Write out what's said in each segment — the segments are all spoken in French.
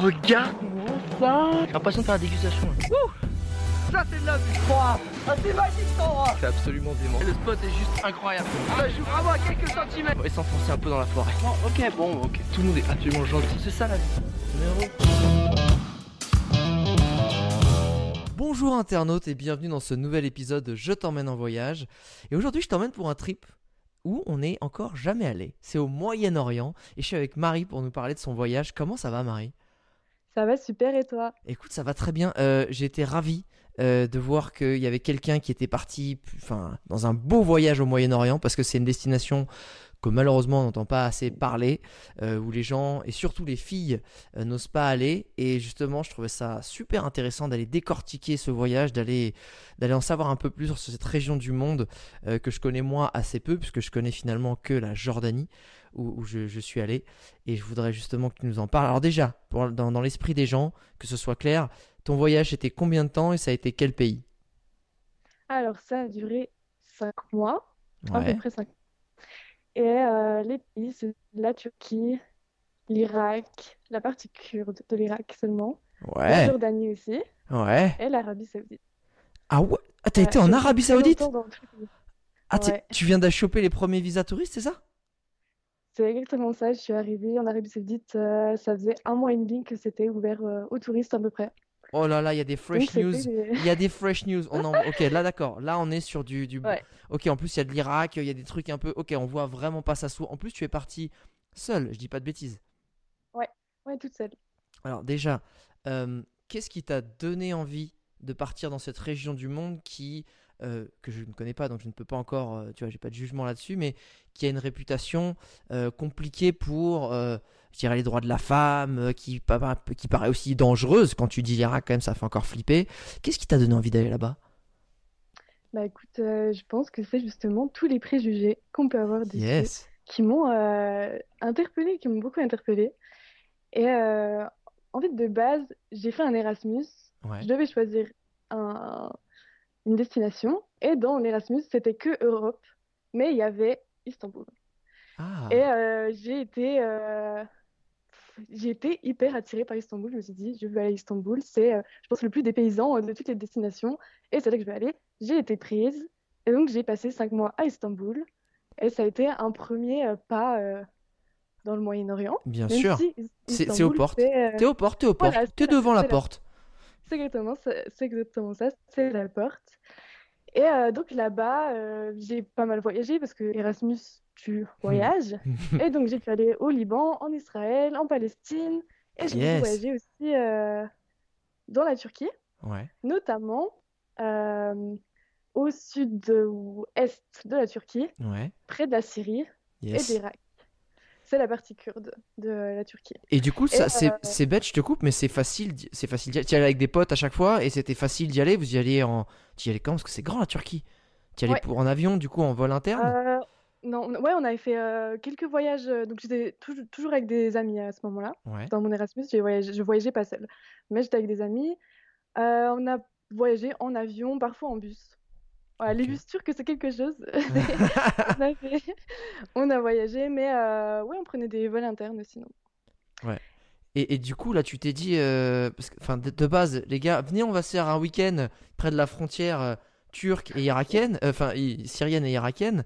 regarde-moi ça J'ai l'impression de faire la dégustation. là. Ça c'est de la vue Ah c'est magique cet endroit C'est absolument dément. Le spot est juste incroyable Ça joue vraiment à quelques centimètres On va s'enfoncer un peu dans la forêt. Bon, ok, bon, ok. Tout le monde est absolument gentil. C'est ça la vie. Bonjour internautes et bienvenue dans ce nouvel épisode de Je t'emmène en voyage. Et aujourd'hui je t'emmène pour un trip où on n'est encore jamais allé. C'est au Moyen-Orient et je suis avec Marie pour nous parler de son voyage. Comment ça va Marie? Ça va super et toi? Écoute, ça va très bien. Euh, J'ai ravi euh, de voir qu'il y avait quelqu'un qui était parti dans un beau voyage au Moyen-Orient parce que c'est une destination que malheureusement on n'entend pas assez parler, euh, où les gens et surtout les filles euh, n'osent pas aller. Et justement, je trouvais ça super intéressant d'aller décortiquer ce voyage, d'aller en savoir un peu plus sur cette région du monde que je connais moi assez peu, puisque je connais finalement que la Jordanie où, où je, je suis allé. Et je voudrais justement que tu nous en parles. Alors déjà, pour- dans, dans l'esprit des gens, que ce soit clair, ton voyage était combien de temps et ça a été quel pays? Alors ça a duré 5 mois, à peu Ouais. près 5 Et euh, les pays, c'est la Turquie, l'Irak, la partie kurde de l'Irak seulement, la Ouais. Jordanie aussi, Ouais. et l'Arabie Saoudite. Ah ouais Ah, t'as Ouais, été en j'ai Arabie Saoudite? Ah, Ouais. tu viens d'achoper les premiers visas touristes, c'est ça? C'est exactement ça, je suis arrivée en Arabie Saoudite, euh, ça faisait un mois et demi que c'était ouvert euh, aux touristes à peu près. Oh là là, il y a des fresh news. des- Il y a des fresh news. On en- Ok, là d'accord. Là on est sur du, du... Ouais. Ok, en plus il y a de l'Irak, il y a des trucs un peu... Ok, on voit vraiment pas ça sous. En plus tu es parti seul, je dis pas de bêtises. Ouais, toute seule. Alors déjà, euh, qu'est-ce qui t'a donné envie de partir dans cette région du monde qui... euh, que je ne connais pas, donc je ne peux pas encore, euh, tu vois, j'ai pas de jugement là-dessus, mais qui a une réputation euh, compliquée pour, je dirais, les droits de la femme, qui, qui paraît aussi dangereuse. Quand tu dis l'Irak, quand même, ça fait encore flipper. Qu'est-ce qui t'a donné envie d'aller là-bas? Bah écoute, je pense que c'est justement tous les préjugés qu'on peut avoir dessus. Yes. qui m'ont interpellée, qui m'ont beaucoup interpellée. Et en fait, de base, j'ai fait un Erasmus. Ouais. Je devais choisir un- une destination. Et dans l'Erasmus, c'était que Europe, mais il y avait Istanbul. Ah. Et euh, j'ai été, euh, j'ai été hyper attirée par Istanbul. Je me suis dit, je veux aller à Istanbul. C'est, euh, je pense, le plus dépaysant de toutes les destinations. Et c'est là que je vais aller. J'ai été prise. Et donc, j'ai passé cinq mois à Istanbul. Et ça a été un premier pas dans le Moyen-Orient. Bien sûr. si C'est- aux portes. T'es aux portes, t'es aux portes. voilà, t'es devant la- porte. C'est exactement ça, c'est exactement ça, c'est la porte. Et euh, donc là-bas, euh, j'ai pas mal voyagé parce que Erasmus, tu voyages. Et donc j'ai pu aller au Liban, en Israël, en Palestine. Et j'ai Yes. beaucoup voyagé aussi euh, dans la Turquie, ouais. notamment au sud-ouest de la Turquie, Ouais. près de la Syrie et Yes. d'Irak. C'est la partie kurde de la Turquie. Et du coup, ça, euh, c'est bête, je te coupe, mais c'est facile, c'est facile d'y aller. Tu y allais avec des potes à chaque fois et c'était facile d'y aller. Vous y allez en, tu y allais quand? Parce que c'est grand la Turquie. Tu y allais Ouais. pour en avion, du coup, en vol interne? Euh, non, on- ouais, on avait fait euh, quelques voyages. donc j'étais toujours, avec des amis à ce moment-là. Ouais. Dans mon Erasmus, voyagé, je voyageais pas seule, mais j'étais avec des amis. On a voyagé en avion, parfois en bus. Voilà, Les bus turcs, c'est quelque chose. on, a fait- on a voyagé, mais euh, ouais, on prenait des vols internes sinon. Et, et du coup, là, tu t'es dit, euh, parce que, enfin, de, de base, les gars, venez, on va se faire un week-end près de la frontière euh, turque et irakienne, enfin, syrienne et irakienne.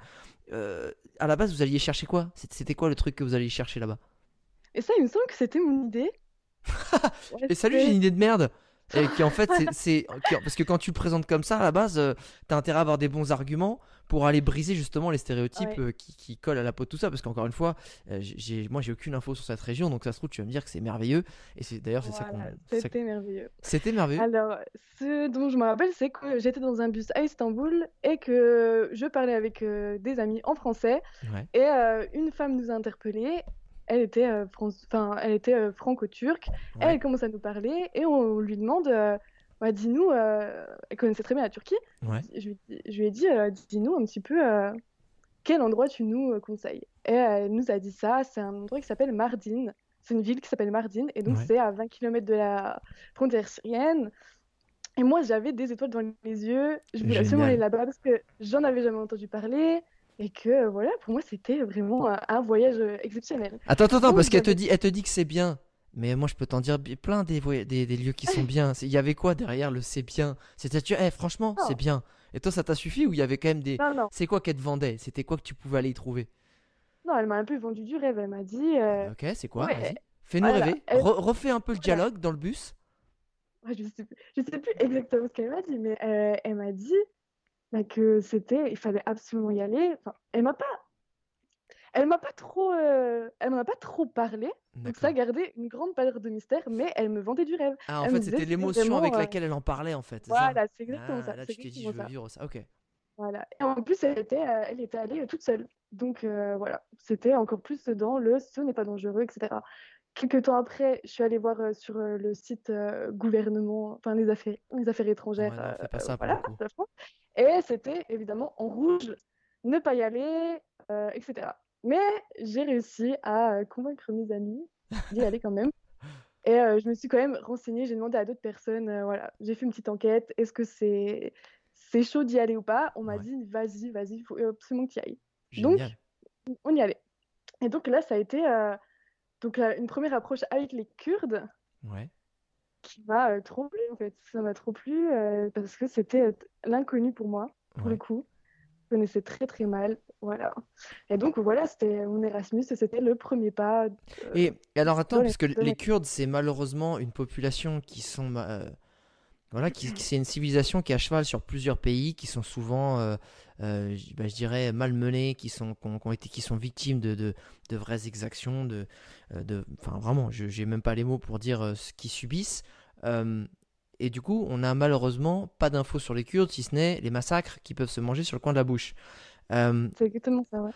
À la base, vous alliez chercher quoi? C'était quoi le truc que vous alliez chercher là-bas? Et ça, il me semble que c'était mon idée. Ouais, Et salut, j'ai une idée de merde. Et qui en fait, c'est- Parce que quand tu le présentes comme ça, à la base, euh, t'as intérêt à avoir des bons arguments pour aller briser justement les stéréotypes Ouais. euh, qui, qui collent à la peau de tout ça. Parce qu'encore une fois, euh, j'ai- moi j'ai aucune info sur cette région, donc ça se trouve, tu vas me dire que c'est merveilleux. Et c'est d'ailleurs, c'est ça qu'on. C'était merveilleux. C'était merveilleux. Alors, ce dont je me rappelle, c'est que j'étais dans un bus à Istanbul et que je parlais avec euh, des amis en français Ouais. et euh, une femme nous a interpellés. Elle était, euh, fran- enfin, elle était euh, franco-turque. Ouais. Elle commence à nous parler et on lui demande, euh, bah, dis-nous, elle connaissait très bien la Turquie. Ouais. Je, lui, dis- je lui ai dit, dis-nous un petit peu quel endroit tu nous conseilles. Et elle nous a dit ça, c'est un endroit qui s'appelle Mardin. C'est une ville qui s'appelle Mardin et donc Ouais. c'est à 20 km de la frontière syrienne. Et moi, j'avais des étoiles dans les yeux. Je voulais absolument aller là-bas parce que j'en avais jamais entendu parler. Et que euh, voilà, pour moi, c'était vraiment un, un voyage euh, exceptionnel. Attends, attends, attends, parce qu'elle te dit, elle te dit que c'est bien. Mais moi, je peux t'en dire plein des, voy- des, des lieux qui sont bien. Il y avait quoi derrière le c'est bien? C'était, eh, franchement, c'est bien. Et toi, ça t'a suffi ou il y avait quand même des. Non, non, C'est quoi qu'elle te vendait? C'était quoi que tu pouvais aller y trouver? Non, elle m'a un peu vendu du rêve. Elle m'a dit, euh, Ok, c'est quoi? ouais. Vas-y. Fais-nous Voilà, rêver. Re- refais un peu le dialogue dans le bus. ouais, je sais, plus- je sais plus exactement ce qu'elle m'a dit, mais euh, elle m'a dit bah, que c'était, il fallait absolument y aller. Enfin, elle m'a pas, elle m'a pas trop, euh, elle m'en a pas trop parlé. Donc ça gardait une grande part de mystère, mais elle me vendait du rêve. Ah, en elle fait, c'était l'émotion avec euh, laquelle elle en parlait, en fait. Voilà, c'est exactement Ah, ça. Là, tu t'es dit, je veux ça. vivre ça. Ok. Voilà. Et en plus, elle était, euh, elle était allée toute seule. Donc euh, voilà, c'était encore plus dans le ce n'est pas dangereux, etc. Quelques temps après, je suis allée voir euh, sur euh, le site euh, gouvernement, enfin les affaires, les affaires étrangères, Ouais, non, fais pas ça pour voilà. Et c'était évidemment en rouge, ne pas y aller, etc. Mais j'ai réussi à convaincre mes amis d'y aller quand même. Et je me suis quand même renseignée, j'ai demandé à d'autres personnes, voilà, j'ai fait une petite enquête, est-ce que c'est c'est chaud d'y aller ou pas? On m'a Ouais. dit, vas-y, vas-y, il faut absolument que tu y ailles. Donc, on y allait. Et donc là, ça a été donc, euh, une première approche avec les Kurdes Ouais. qui m'a euh, trop plu, en fait. Ça m'a trop plu euh, parce que c'était euh, l'inconnu pour moi, pour Ouais. le coup. Je connaissais très très mal, voilà. Et donc voilà, c'était mon Erasmus, c'était le premier pas. Et, alors attends, parce que les- Kurdes, c'est malheureusement une population qui sont, voilà, c'est une civilisation qui est à cheval sur plusieurs pays, qui sont souvent, euh, euh, bah, je dirais, malmenés, qui sont, qui ont, qui ont été, qui sont victimes de, de, de vraies exactions, de, euh, de, enfin vraiment, je j'ai même pas les mots pour dire ce qu'ils subissent. Euh, et du coup, on a malheureusement pas d'infos sur les Kurdes, si ce n'est les massacres qui peuvent se manger sur le coin de la bouche. C'est exactement ça, ouais.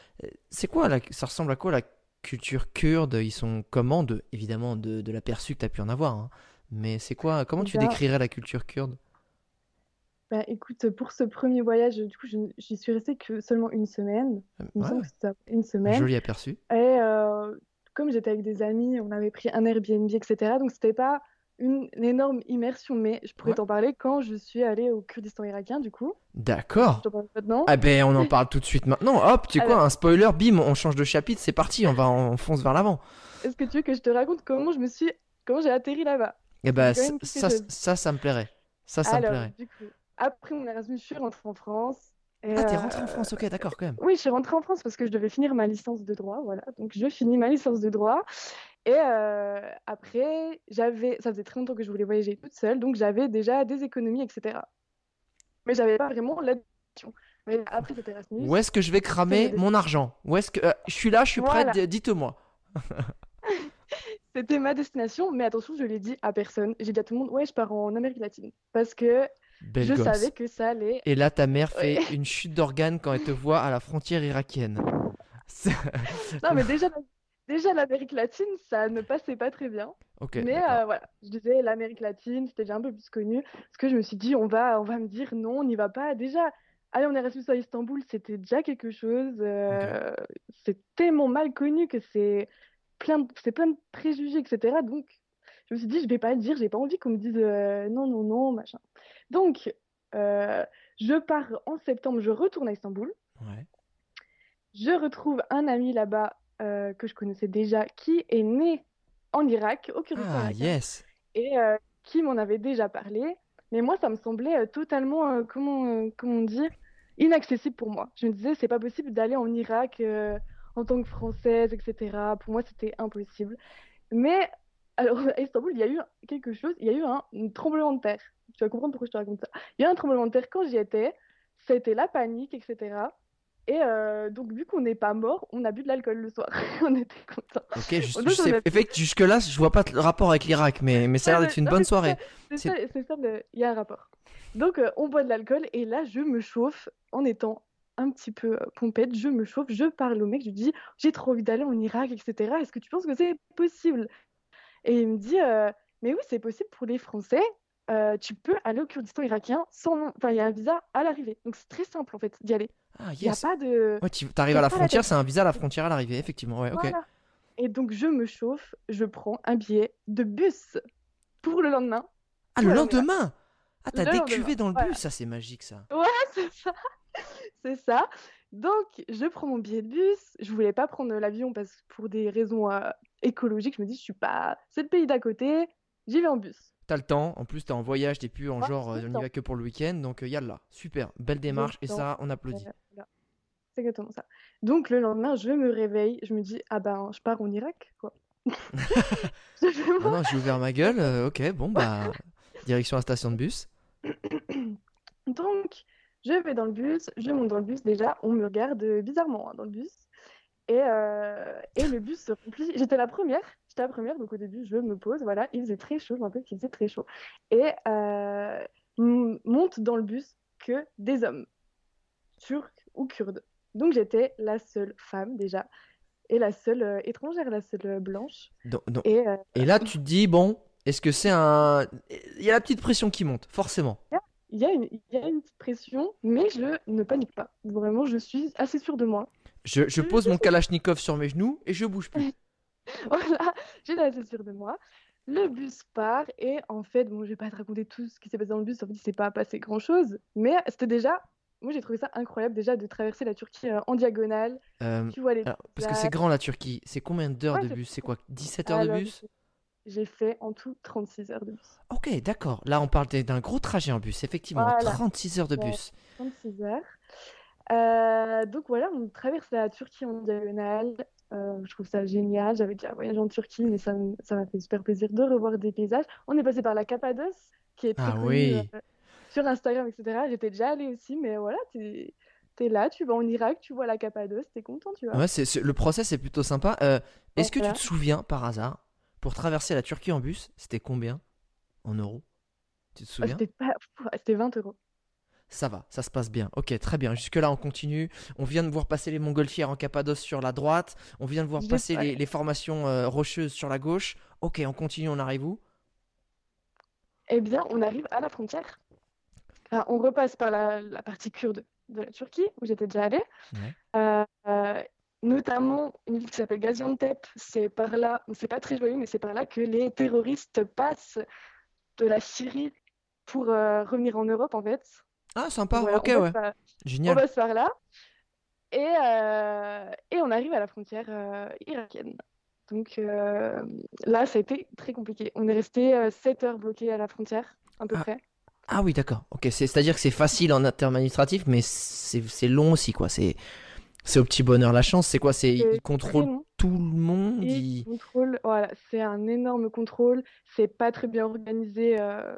c'est quoi la- Ça ressemble à quoi la culture kurde? Ils sont comment de, Évidemment, de, de l'aperçu que tu as pu en avoir. hein? Mais c'est quoi Comment tu bien- décrirais la culture kurde? Bah, écoute, pour ce premier voyage, du coup, j'y suis restée que seulement une semaine. Il me Ouais, semble que c'était une un semaine. joli aperçu. Et euh, comme j'étais avec des amis, on avait pris un Airbnb, etc. Donc c'était pas une, une énorme immersion, mais je pourrais Ouais. t'en parler quand je suis allée au Kurdistan irakien, du coup. D'accord. Je t'en parle maintenant. Ah ben on en parle tout de suite maintenant. Hop, tu sais quoi Un spoiler, bim, on change de chapitre, c'est parti, on va on fonce vers l'avant. Est-ce que tu veux que je te raconte comment je me suis, comment j'ai atterri là-bas? Et ben C'est quand ça, ça, ça, me plairait. Ça, ça me plairait. du coup, après mon Erasmus, je suis rentrée en France. Et, Ah, t'es euh, rentré en France, ok, d'accord, quand même. Oui, je suis rentrée en France parce que je devais finir ma licence de droit, voilà. Donc je finis ma licence de droit. Et euh, après, j'avais, ça faisait très longtemps que je voulais voyager toute seule, donc j'avais déjà des économies, etc. Mais j'avais pas vraiment l'addition. Mais après cet Erasmus, Où est-ce que je vais cramer mon argent? Où est-ce que euh, je suis là, je suis prête, Voilà. dites-moi. c'était ma destination. Mais attention, je l'ai dit à personne. J'ai dit à tout le monde, ouais, je pars en Amérique latine. Parce que Belle je gosse. savais que ça allait. Et là, ta mère fait Ouais. une chute d'organes quand elle te voit à la frontière irakienne. Non, mais déjà, déjà l'Amérique latine, ça ne passait pas très bien. Mais euh, voilà, je disais l'Amérique latine, c'était déjà un peu plus connu. Parce que je me suis dit, on va, on va me dire non, on n'y va pas. Déjà, aller en Erasmus à Istanbul, c'était déjà quelque chose. euh, C'est tellement mal connu que c'est plein de, c'est plein de préjugés, etc. Donc, je me suis dit, je vais pas le dire, j'ai pas envie qu'on me dise euh, non, non, non, machin. Donc, euh, je pars en septembre, je retourne à Istanbul. Ouais. Je retrouve un ami là-bas euh, que je connaissais déjà, qui est né en Irak, au Kurdistan Ah, yes. et qui m'en avait déjà parlé. Mais moi, ça me semblait totalement, comment, comment dire, inaccessible pour moi. Je me disais, c'est pas possible d'aller en Irak en tant que Française, etc. Pour moi, c'était impossible. Mais alors, à Istanbul, il y a eu quelque chose, il y a eu un, un tremblement de terre. Tu vas comprendre pourquoi je te raconte ça. Il y a eu un tremblement de terre quand j'y étais. Été la panique, etc. Et euh, donc, vu qu'on n'est pas mort, on a bu de l'alcool le soir. on était contents. Ok, je sais, effect- jusque-là, je vois pas le rapport avec l'Irak, mais, mais ça a l'air d'être une non, bonne soirée. C'est ça, le- il y a un rapport. Donc, euh, on boit de l'alcool et là, je me chauffe en étant un petit peu pompette. Je me chauffe, je parle au mec, je lui dis J'ai trop envie d'aller en Irak, etc. Est-ce que tu penses que c'est possible? Et il me dit euh, Mais oui, c'est possible pour les Français. Euh, tu peux aller au Kurdistan irakien sans. Enfin, il y a un visa à l'arrivée. Donc, c'est très simple en fait d'y aller. Ah, Il n'y a yes. pas de. Ouais, tu arrives à la frontière, c'est un visa à la frontière à l'arrivée, effectivement. Ouais, ok. Et donc, je me chauffe, je prends un billet de bus pour le lendemain. Ah, le lendemain? Ah, t'as décuvé dans le voilà. bus, ça c'est magique ça. Ouais, c'est ça. C'est ça. Donc, je prends mon billet de bus. Je voulais pas prendre l'avion parce que pour des raisons euh, écologique. Je me dis, je suis pas. C'est le pays d'à côté, j'y vais en bus. T'as le temps, en plus t'es en voyage, t'es plus en genre euh, on y ça. va que pour le week-end, donc euh, yallah, super, belle démarche et ça on applaudit. C'est exactement ça. Donc le lendemain, je me réveille, je me dis, ah ben, je pars en Irak, quoi. Je Maintenant j'ai ouvert ma gueule, euh, ok, bon bah direction la station de bus. Donc, je vais dans le bus, je monte dans le bus. Déjà, on me regarde bizarrement hein, dans le bus. Et, euh, et le bus se remplit. J'étais la première. J'étais la première, donc au début, je me pose. Voilà, il faisait très chaud. Je me rappelle qu'il faisait très chaud. Et euh, monte dans le bus que des hommes, turcs ou kurdes. Donc, j'étais la seule femme déjà. Et la seule euh, étrangère, la seule euh, blanche. Donc- donc- Et euh, et là tu te dis, bon, est-ce que c'est un... Il y a la petite pression qui monte, forcément. il y a une, il y a une petite pression, mais je ne panique pas. Vraiment, je suis assez sûre de moi. Je, je pose mon kalachnikov sur mes genoux et je bouge plus. Voilà, j'étais assez sûre de moi. Le bus part et en fait, bon, je vais pas te raconter tout ce qui s'est passé dans le bus, en fait, il s'est pas passé grand-chose, mais c'était déjà, moi j'ai trouvé ça incroyable déjà de traverser la Turquie euh, en diagonale, Euh, tu vois les alors, parce que c'est grand la Turquie, c'est combien d'heures Ouais, de bus? C'est quoi? 17 heures de bus? J'ai fait en tout 36 heures de bus. Ok, d'accord. Là, on parle d'un gros trajet en bus, effectivement. Voilà. 36 heures de bus. 36 heures. Euh, donc voilà, on traverse la Turquie en diagonale. Euh, je trouve ça génial. J'avais déjà voyagé en Turquie, mais ça, m'a fait super plaisir de revoir des paysages. On est passé par la Cappadoce, qui est très Ah connue oui. euh, sur Instagram, etc. J'étais déjà allée aussi, mais voilà, t'es, t'es là, tu vas en Irak, tu vois la Cappadoce, t'es content, tu vois. Ouais, c'est- le process est plutôt sympa. Est-ce que tu te souviens, par hasard, pour traverser la Turquie en bus, c'était combien en euros? Tu te Ah, souviens c'était pas... Pff, c'était 20 euros. Ça va, ça se passe bien. Ok, très bien. Jusque-là, on continue. On vient de voir passer les montgolfières en Cappadoce sur la droite. On vient de voir passer les, formations euh, rocheuses sur la gauche. Ok, on continue, on arrive où? Eh bien, on arrive à la frontière. On repasse par la, la partie kurde de la Turquie, où j'étais déjà allée. Ouais. Euh, euh, notamment une ville qui s'appelle Gaziantep. C'est par là, c'est pas très joyeux, mais c'est par là que les terroristes passent de la Syrie pour euh, revenir en Europe, en fait. Ah, sympa. Voilà, ok, ouais. par- on Génial. passe par là. Et, euh, et on arrive à la frontière euh, irakienne. Donc là, ça a été très compliqué. On est resté 7 heures bloqués à la frontière, à peu Ah, près. Ah oui, d'accord. Ok, c'est, c'est-à-dire que c'est facile en termes administratifs, mais c'est, c'est long aussi, quoi. C'est, c'est au petit bonheur la chance. C'est quoi C'est contrôlent long. tout le monde. Et ils- contrôle, voilà, c'est un énorme contrôle. C'est pas très bien organisé. euh,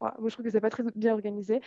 voilà, moi, je trouve que c'est pas très bien organisé.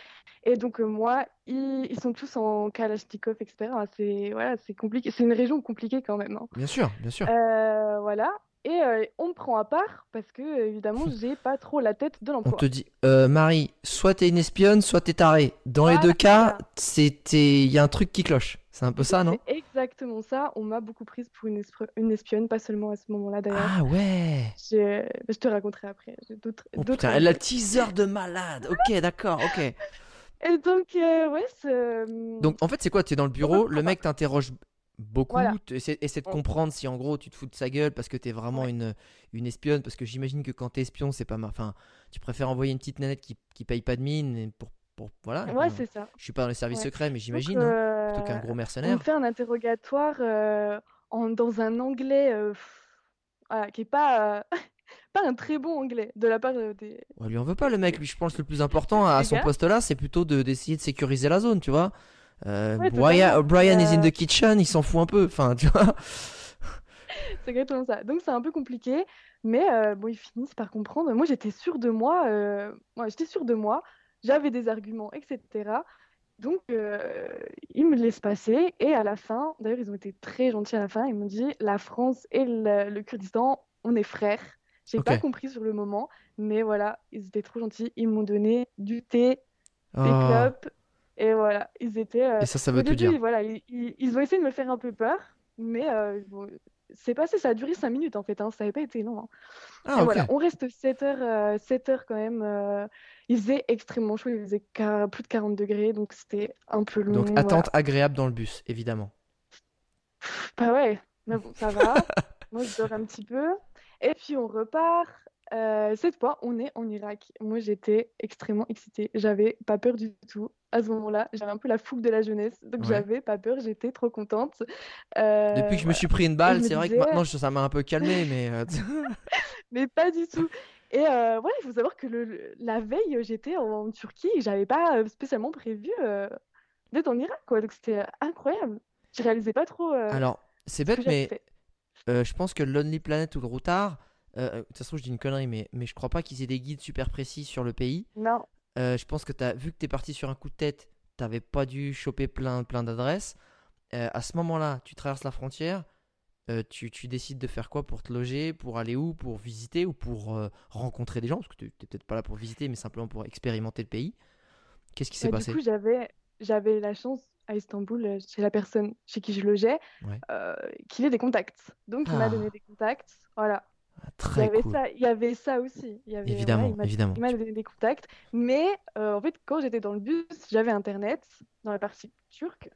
Et donc, euh, moi, ils, ils sont tous en Kalachnikov, etc. C'est voilà, c'est compliqué. C'est une région compliquée quand même. hein. Bien sûr, bien sûr. Euh, voilà. Et on me prend à part parce que, évidemment, j'ai pas trop la tête de On l'emploi. te dit, Marie, soit t'es une espionne, soit t'es tarée. Dans les deux cas, c'était, il y a un truc qui cloche. C'est un peu ça, non? C'est exactement ça. On m'a beaucoup prise pour une, espionne, pas seulement à ce moment-là d'ailleurs. Ah ouais. J'ai- Je te raconterai après. D'autres Oh putain, elle a teaser de malade. Ok, d'accord, ok. Et donc, euh, ouais, c'est. Donc en fait, c'est quoi? T'es dans le bureau, le mec t'interroge beaucoup, Voilà. essaie, essaie de comprendre si en gros tu te fous de sa gueule parce que t'es vraiment Ouais. une, une espionne. Parce que j'imagine que quand t'es espion, c'est pas mal. Enfin, tu préfères envoyer une petite nanette qui, qui paye pas de mine pour, pour voilà. Ouais, c'est ça. je suis pas dans les services Ouais. secrets, mais j'imagine. hein, plutôt qu'un euh, gros on me mercenaire. fait un interrogatoire euh, en, dans un anglais euh, voilà, qui est pas, euh, pas un très bon anglais de la part euh, des. On lui en veut pas le mec, lui je pense que le plus important à son poste là, c'est plutôt de d'essayer de sécuriser la zone, tu vois. Euh, Ouais, Brian. Brian is in Euh, the kitchen, il s'en fout un peu, enfin tu vois. C'est exactement ça. Donc, c'est un peu compliqué, mais euh, bon, ils finissent par comprendre. Moi, j'étais sûre de moi. euh, ouais, j'étais sûre de moi. J'avais des arguments, etc. Donc, euh, ils me laissent passer. Et à la fin, d'ailleurs, ils ont été très gentils à la fin. Ils m'ont dit la France et le, le Kurdistan, on est frères. J'ai pas compris sur le moment, mais voilà, ils étaient trop gentils. Ils m'ont donné du thé, des Oh. clopes. Et voilà, ils étaient. euh, Et ça, ça veut tout début, dire. voilà, ils, ils- ils ont essayé de me faire un peu peur, mais euh, bon, c'est passé, ça a duré 5 minutes en fait, hein, ça n'avait pas été long. hein. Ah voilà, on reste 7 heures, euh, 7 heures quand même. euh, il faisait extrêmement chaud, il faisait plus de 40 degrés, donc c'était un peu long. Donc voilà. attente agréable dans le bus, évidemment. Bah ouais, mais bon, ça va. Moi, je dors un petit peu. Et puis on repart. Euh, cette fois, on est en Irak. Moi, j'étais extrêmement excitée. J'avais pas peur du tout. À ce moment-là, j'avais un peu la fougue de la jeunesse, donc Ouais. j'avais pas peur. J'étais trop contente. Euh, Depuis que je me suis pris une balle, c'est vrai que maintenant ça m'a un peu calmé, mais euh, mais pas du tout. Et euh, voilà, il faut savoir que le, la veille, j'étais en, Turquie et j'avais pas spécialement prévu d'être en Irak, quoi. Donc c'était incroyable. Je réalisais pas trop alors c'est ce bête, mais je pense que Lonely Planet ou le Routard, euh, euh, de toute façon je dis une connerie, mais, mais je crois pas qu'ils aient des guides super précis sur le pays. Non, Euh, je pense que as, vu que t'es parti sur un coup de tête, t'avais pas dû choper plein, plein d'adresses. Euh, à ce moment-là, tu traverses la frontière, tu, tu décides de faire quoi pour te loger, pour aller où, pour visiter ou pour rencontrer des gens, parce que tu t'es peut-être pas là pour visiter, mais simplement pour expérimenter le pays. Qu'est-ce qui s'est Bah, passé? Du coup, j'avais j'avais la chance à Istanbul, chez la personne chez qui je logeais, Ouais. qu'il ait des contacts. Donc, il m'a Ah. donné des contacts. Voilà. Ah, Il y avait cool. ça, il y avait ça aussi. Il y avait, Évidemment, évidemment. il m'a donné des contacts. Mais euh, en fait, quand j'étais dans le bus, j'avais Internet dans la partie turque.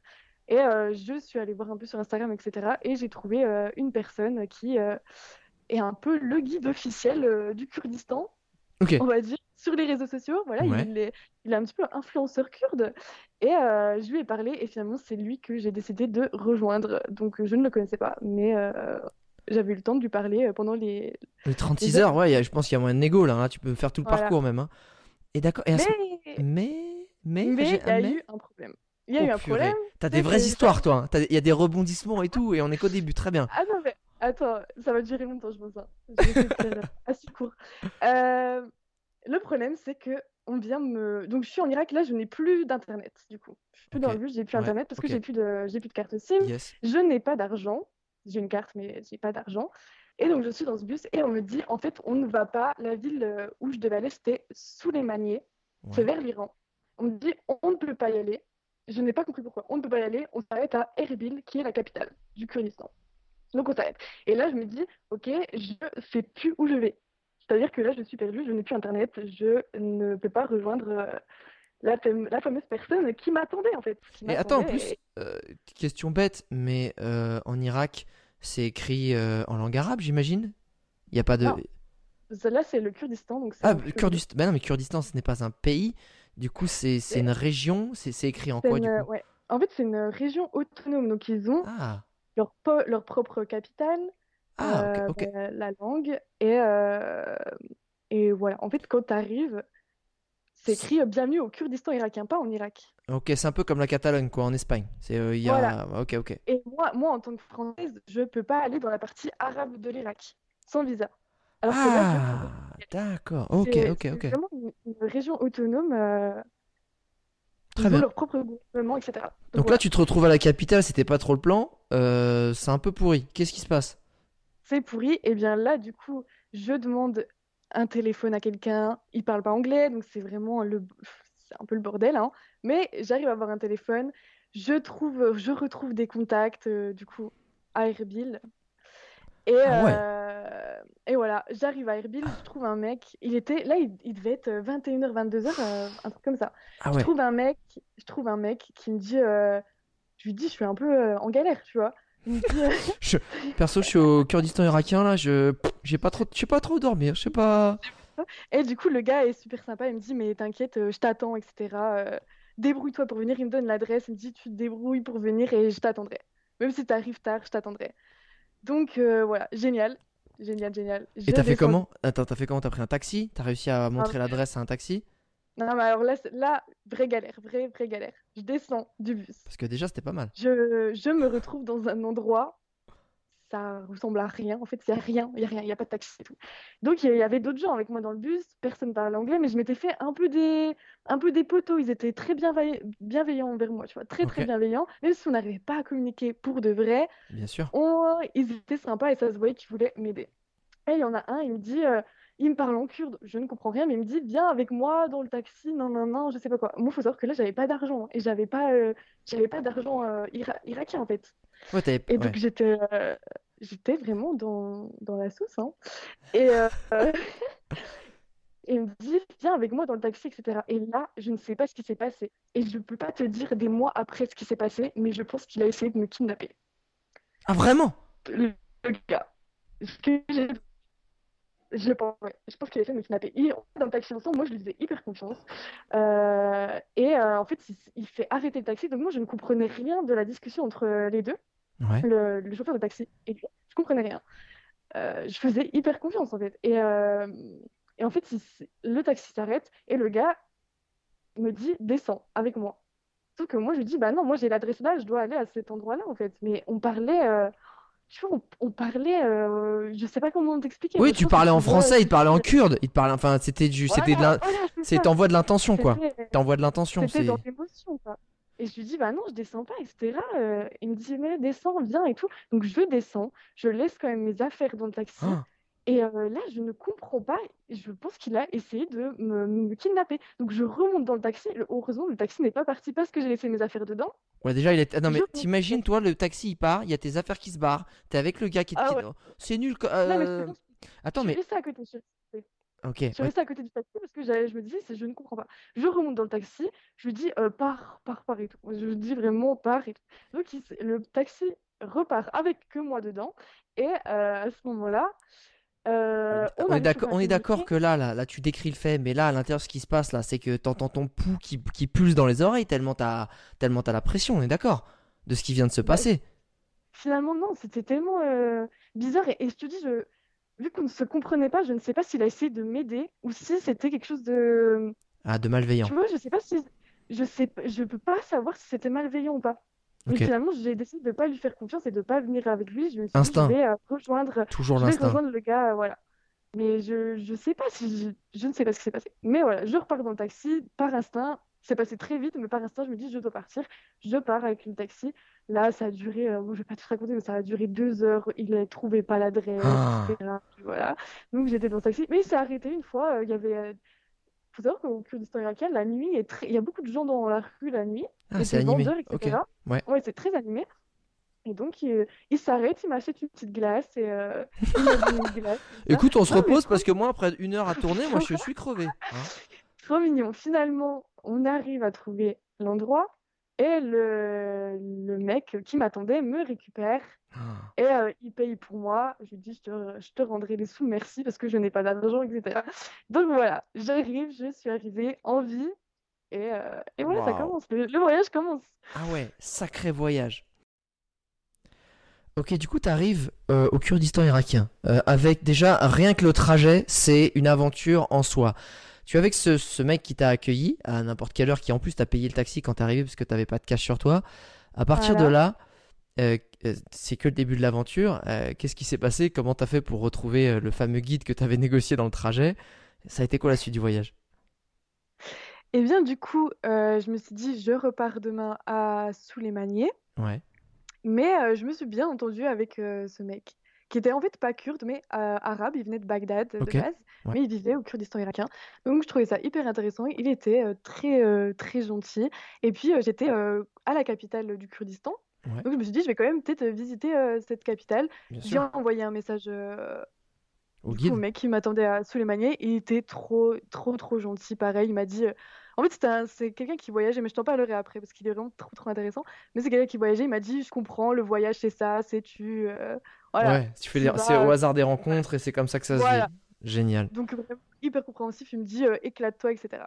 Et euh, je suis allée voir un peu sur Instagram, etc. Et j'ai trouvé euh, une personne qui est un peu le guide officiel du Kurdistan, on va dire, sur les réseaux sociaux. Voilà, Ouais. il est, il est un petit peu influenceur kurde. Et je lui ai parlé. Et finalement, c'est lui que j'ai décidé de rejoindre. Donc, je ne le connaissais pas. Mais j'avais eu le temps de lui parler euh, pendant les, Les 36 Les heures, ouais, y a- je pense qu'il y a moyen de négo là, hein, tu peux faire tout le Voilà. parcours même. hein. Et d'accord. ce- Mais Mais, mais, il y a mais eu un problème. Il y a Oh, eu un purée. problème. T'as des vraies histoires, toi. hein. Il y a des rebondissements et tout, et on est qu'au début. Très bien. Ah non, mais attends, ça va durer longtemps, je pense. hein. Faire assez court. Euh, le problème, c'est que on vient me. Donc, je suis en Irak, là, je n'ai plus d'internet, du coup. Je suis plus dans le bus, j'ai plus Ouais, internet parce que j'ai plus de... plus de carte SIM. Yes. Je n'ai pas d'argent. J'ai une carte, mais j'ai pas d'argent. Et donc, je suis dans ce bus et on me dit, en fait, on ne va pas. La ville euh, où je devais aller, c'était Souleymaniye. C'est Ouais. vers l'Iran. On me dit, on ne peut pas y aller. Je n'ai pas compris pourquoi. On ne peut pas y aller. On s'arrête à Erbil, qui est la capitale du Kurdistan. Donc on s'arrête. Et là, je me dis, ok, je sais plus où je vais. C'est-à-dire que là, je suis perdue, je n'ai plus Internet, je ne peux pas rejoindre euh, la, fam- la fameuse personne qui m'attendait, en fait. Et attends, en plus, et- euh, question bête, mais euh, en Irak, c'est écrit euh, en langue arabe, j'imagine? Il n'y a pas de. Non, Là, c'est le Kurdistan, donc Ah, Kurdistan. Ben non, mais Kurdistan, ce n'est pas un pays. Du coup, c'est C'est- une région. C'est écrit en quoi, du coup? ouais. En fait, c'est une région autonome, donc ils ont Ah, leur, propre capitale, ah, ok, ok. bah, la langue, et, et voilà. En fait, quand tu arrives, c'est écrit euh, Bienvenue au Kurdistan irakien, pas en Irak. Ok, c'est un peu comme la Catalogne, quoi, en Espagne. C'est, euh, y a... Voilà. Ok, ok. Et moi, moi, en tant que Française, je peux pas aller dans la partie arabe de l'Irak sans visa. Alors que là, je Ah, d'accord. Ok, C'est- ok, c'est ok. vraiment une, une région autonome. euh, Très bien. leur propre gouvernement, etc. Donc, Donc voilà. là, tu te retrouves à la capitale, c'était pas trop le plan. Euh, c'est un peu pourri. Qu'est-ce qui se passe? C'est pourri. Et bien là, du coup, je demande un téléphone à quelqu'un. Il parle pas anglais, donc c'est vraiment le, c'est un peu le bordel. hein. Mais j'arrive à avoir un téléphone. Je trouve, je retrouve des contacts, euh, du coup, à Erbil. Et, Ah ouais. euh, et voilà, j'arrive à Erbil, je trouve un mec. Il était là, il, il devait être 21h, 22h, euh, un truc comme ça. Ah Je trouve un mec, je trouve un mec qui me dit, je lui dis, je suis un peu en galère, tu vois. Perso, je suis au Kurdistan irakien là, je j'ai pas trop, je sais pas trop dormir, je sais pas. Et du coup, le gars est super sympa. Il me dit, mais t'inquiète, euh, je t'attends, etc. Euh, débrouille-toi pour venir. Il me donne l'adresse. Il me dit, tu te débrouilles pour venir et je t'attendrai. Même si t'arrives tard, je t'attendrai. Donc euh, voilà, génial. Génial, génial. Et t'as fait comment? Attends, t'as fait comment? T'as pris un taxi? T'as réussi à montrer Ah, l'adresse à un taxi? Non, mais alors là, là, vraie galère, vraie, vraie galère. Je descends du bus. Parce que déjà, c'était pas mal. Je, je me retrouve dans un endroit, ça ressemble à rien. En fait, il n'y a rien, il n'y a rien, il n'y a pas de taxi et tout. Donc, il y avait d'autres gens avec moi dans le bus, personne parlait anglais, mais je m'étais fait un peu des, un peu des poteaux. Ils étaient très bienveillants, bienveillants envers moi, tu vois, très, très bienveillants. Même si on n'arrivait pas à communiquer pour de vrai, Bien sûr. on, ils étaient sympas et ça se voyait qu'ils voulaient m'aider. Et il y en a un, il me dit, euh, il me parle en kurde, je ne comprends rien, mais il me dit, viens avec moi dans le taxi, non, non, non, je sais pas quoi. Moi, il faut savoir que là, j'avais pas d'argent et j'avais pas, euh, j'avais pas d'argent euh, ira- irakien en fait. Ouais. Et ouais. donc, j'étais, euh, j'étais vraiment dans, dans la sauce. hein. Et, et il me dit, viens avec moi dans le taxi, etc. Et là, je ne sais pas ce qui s'est passé. Et je peux pas te dire des mois après ce qui s'est passé, mais je pense qu'il a essayé de me kidnapper. Ah vraiment? Le, le gars. Ce que j'ai Je pense. Je pense qu'il a fait me kidnapper. Il, dans le taxi ensemble, moi je lui faisais hyper confiance. Euh, et euh, en fait, il, il fait arrêter le taxi. Donc moi je ne comprenais rien de la discussion entre les deux, Ouais. le, le chauffeur de taxi et lui. Je comprenais rien. Euh, je faisais hyper confiance en fait. Et, euh, et en fait, il le taxi s'arrête et le gars me dit descends avec moi. Sauf que moi je lui dis bah non, moi j'ai l'adresse là, je dois aller à cet endroit-là en fait. Mais on parlait, euh, tu vois, on, on parlait, euh, je sais pas comment t'expliquer. Oui, tu parlais en vois, français, il te parlait en kurde, il te parlait, enfin, c'était du, c'était de la, voilà, c'est t'envoies de l'intention quoi. T'envoies de l'intention, C'était dans l'émotion, quoi. Et je lui dis, bah non, je descends pas, etc. Euh, il me dit, mais descends, viens et tout. Donc je descends, je laisse quand même mes affaires dans le taxi. Ah. Et euh, là, je ne comprends pas. Je pense qu'il a essayé de me, me kidnapper. Donc je remonte dans le taxi. Heureusement, le taxi n'est pas parti parce que j'ai laissé mes affaires dedans. Ouais, déjà, il est. ah, non, mais Je- t'imagines, toi, le taxi il part, il y a tes affaires qui se barrent, t'es avec le gars qui te Ah ouais. Oh, C'est nul. quoi, Non, mais euh, bon, Attends, je mais. restée à côté. Je Ok. Je suis ouais. à côté du taxi parce que je me disais, c'est- je ne comprends pas. Je remonte dans le taxi, je lui dis, euh, pars, pars, pars et tout. Je lui dis vraiment, pars et tout. Donc il le taxi repart avec que moi dedans. Et euh, à ce moment-là, euh, on On est d'accord, on est que là, là, là, tu décris le fait, mais là, à l'intérieur, ce qui se passe là, c'est que t'entends ton pouls qui, qui pulse dans les oreilles tellement t'as, tellement t'as la pression. On est d'accord de ce qui vient de se Bah, passer. Finalement, non, c'était tellement euh, bizarre. Et, et je te dis, je, vu qu'on ne se comprenait pas, je ne sais pas s'il a essayé de m'aider ou si c'était quelque chose de... Ah, de malveillant. Tu vois, je sais pas si... Je sais, je peux pas savoir si c'était malveillant ou pas. Mais finalement, j'ai décidé de ne pas lui faire confiance et de ne pas venir avec lui. Je me suis dit, Instinct. je vais euh, rejoindre, Toujours je vais rejoindre le gars, euh, voilà. Mais je, je sais pas si je, je ne sais pas ce qui s'est passé. Mais voilà, je repars dans le taxi par instinct. C'est passé très vite, mais par instinct, je me dis, je dois partir. Je pars avec le taxi. Là, ça a duré, euh, bon, je vais pas tout raconter, mais ça a duré deux heures. Il ne trouvait pas l'adresse, Ah. etc. Voilà. Donc j'étais dans le taxi. Mais il s'est arrêté une fois. euh, Il y avait. euh, faut savoir qu'au Kurdistan irakien, la nuit est très... il y a beaucoup de gens dans la rue la nuit. Ah, c'est animé. vendeurs. Ouais. Ouais, c'est très animé. Et donc, il, il s'arrête, il m'achète une petite glace et euh, il une glace. Écoute, on se Non, repose parce que moi, après une heure à tourner, moi, je suis crevé. hein. Trop mignon. Finalement, on arrive à trouver l'endroit et le, le mec qui m'attendait me récupère Ah. et euh, il paye pour moi. Je lui dis, je te, je te rendrai les sous, merci, parce que je n'ai pas d'argent, etc. Donc voilà, j'arrive, je suis arrivée en vie et, euh, et voilà, ça commence. Le, le voyage commence. Ah ouais, sacré voyage. Ok, du coup, t'arrives euh, au Kurdistan irakien. Euh, avec déjà, rien que le trajet, c'est une aventure en soi. Tu es avec ce, ce mec qui t'a accueilli à n'importe quelle heure, qui en plus t'a payé le taxi quand t'es arrivé parce que t'avais pas de cash sur toi. À partir de là, euh, c'est que le début de l'aventure. Euh, Qu'est-ce qui s'est passé? Comment t'as fait pour retrouver le fameux guide que t'avais négocié dans le trajet? Ça a été quoi la suite du voyage? Et bien, du coup, euh, je me suis dit, je repars demain à Souleymaniye. Ouais. Mais euh, je me suis bien entendue avec euh, ce mec, qui était en fait pas kurde, mais arabe. Il venait de Bagdad de base, ouais. mais il vivait au Kurdistan irakien. Donc je trouvais ça hyper intéressant. Il était très, très gentil. Et puis j'étais à la capitale du Kurdistan. Ouais. Donc je me suis dit, je vais quand même peut-être visiter cette capitale. J'ai envoyé un message Au coup, mec qui m'attendait à Souleymaniye. Il était trop, trop, trop gentil. Pareil, il m'a dit. Euh, En fait, un- c'est quelqu'un qui voyageait, mais je t'en parlerai après parce qu'il est vraiment trop, trop intéressant. Mais c'est quelqu'un qui voyageait. Il m'a dit Je comprends, le voyage, c'est ça, c'est tu. euh, Voilà. Ouais, tu fais les- c'est au hasard des rencontres et c'est comme ça que ça se vit. Génial, Donc, vraiment hyper compréhensif. Il me dit euh, Éclate-toi, etc.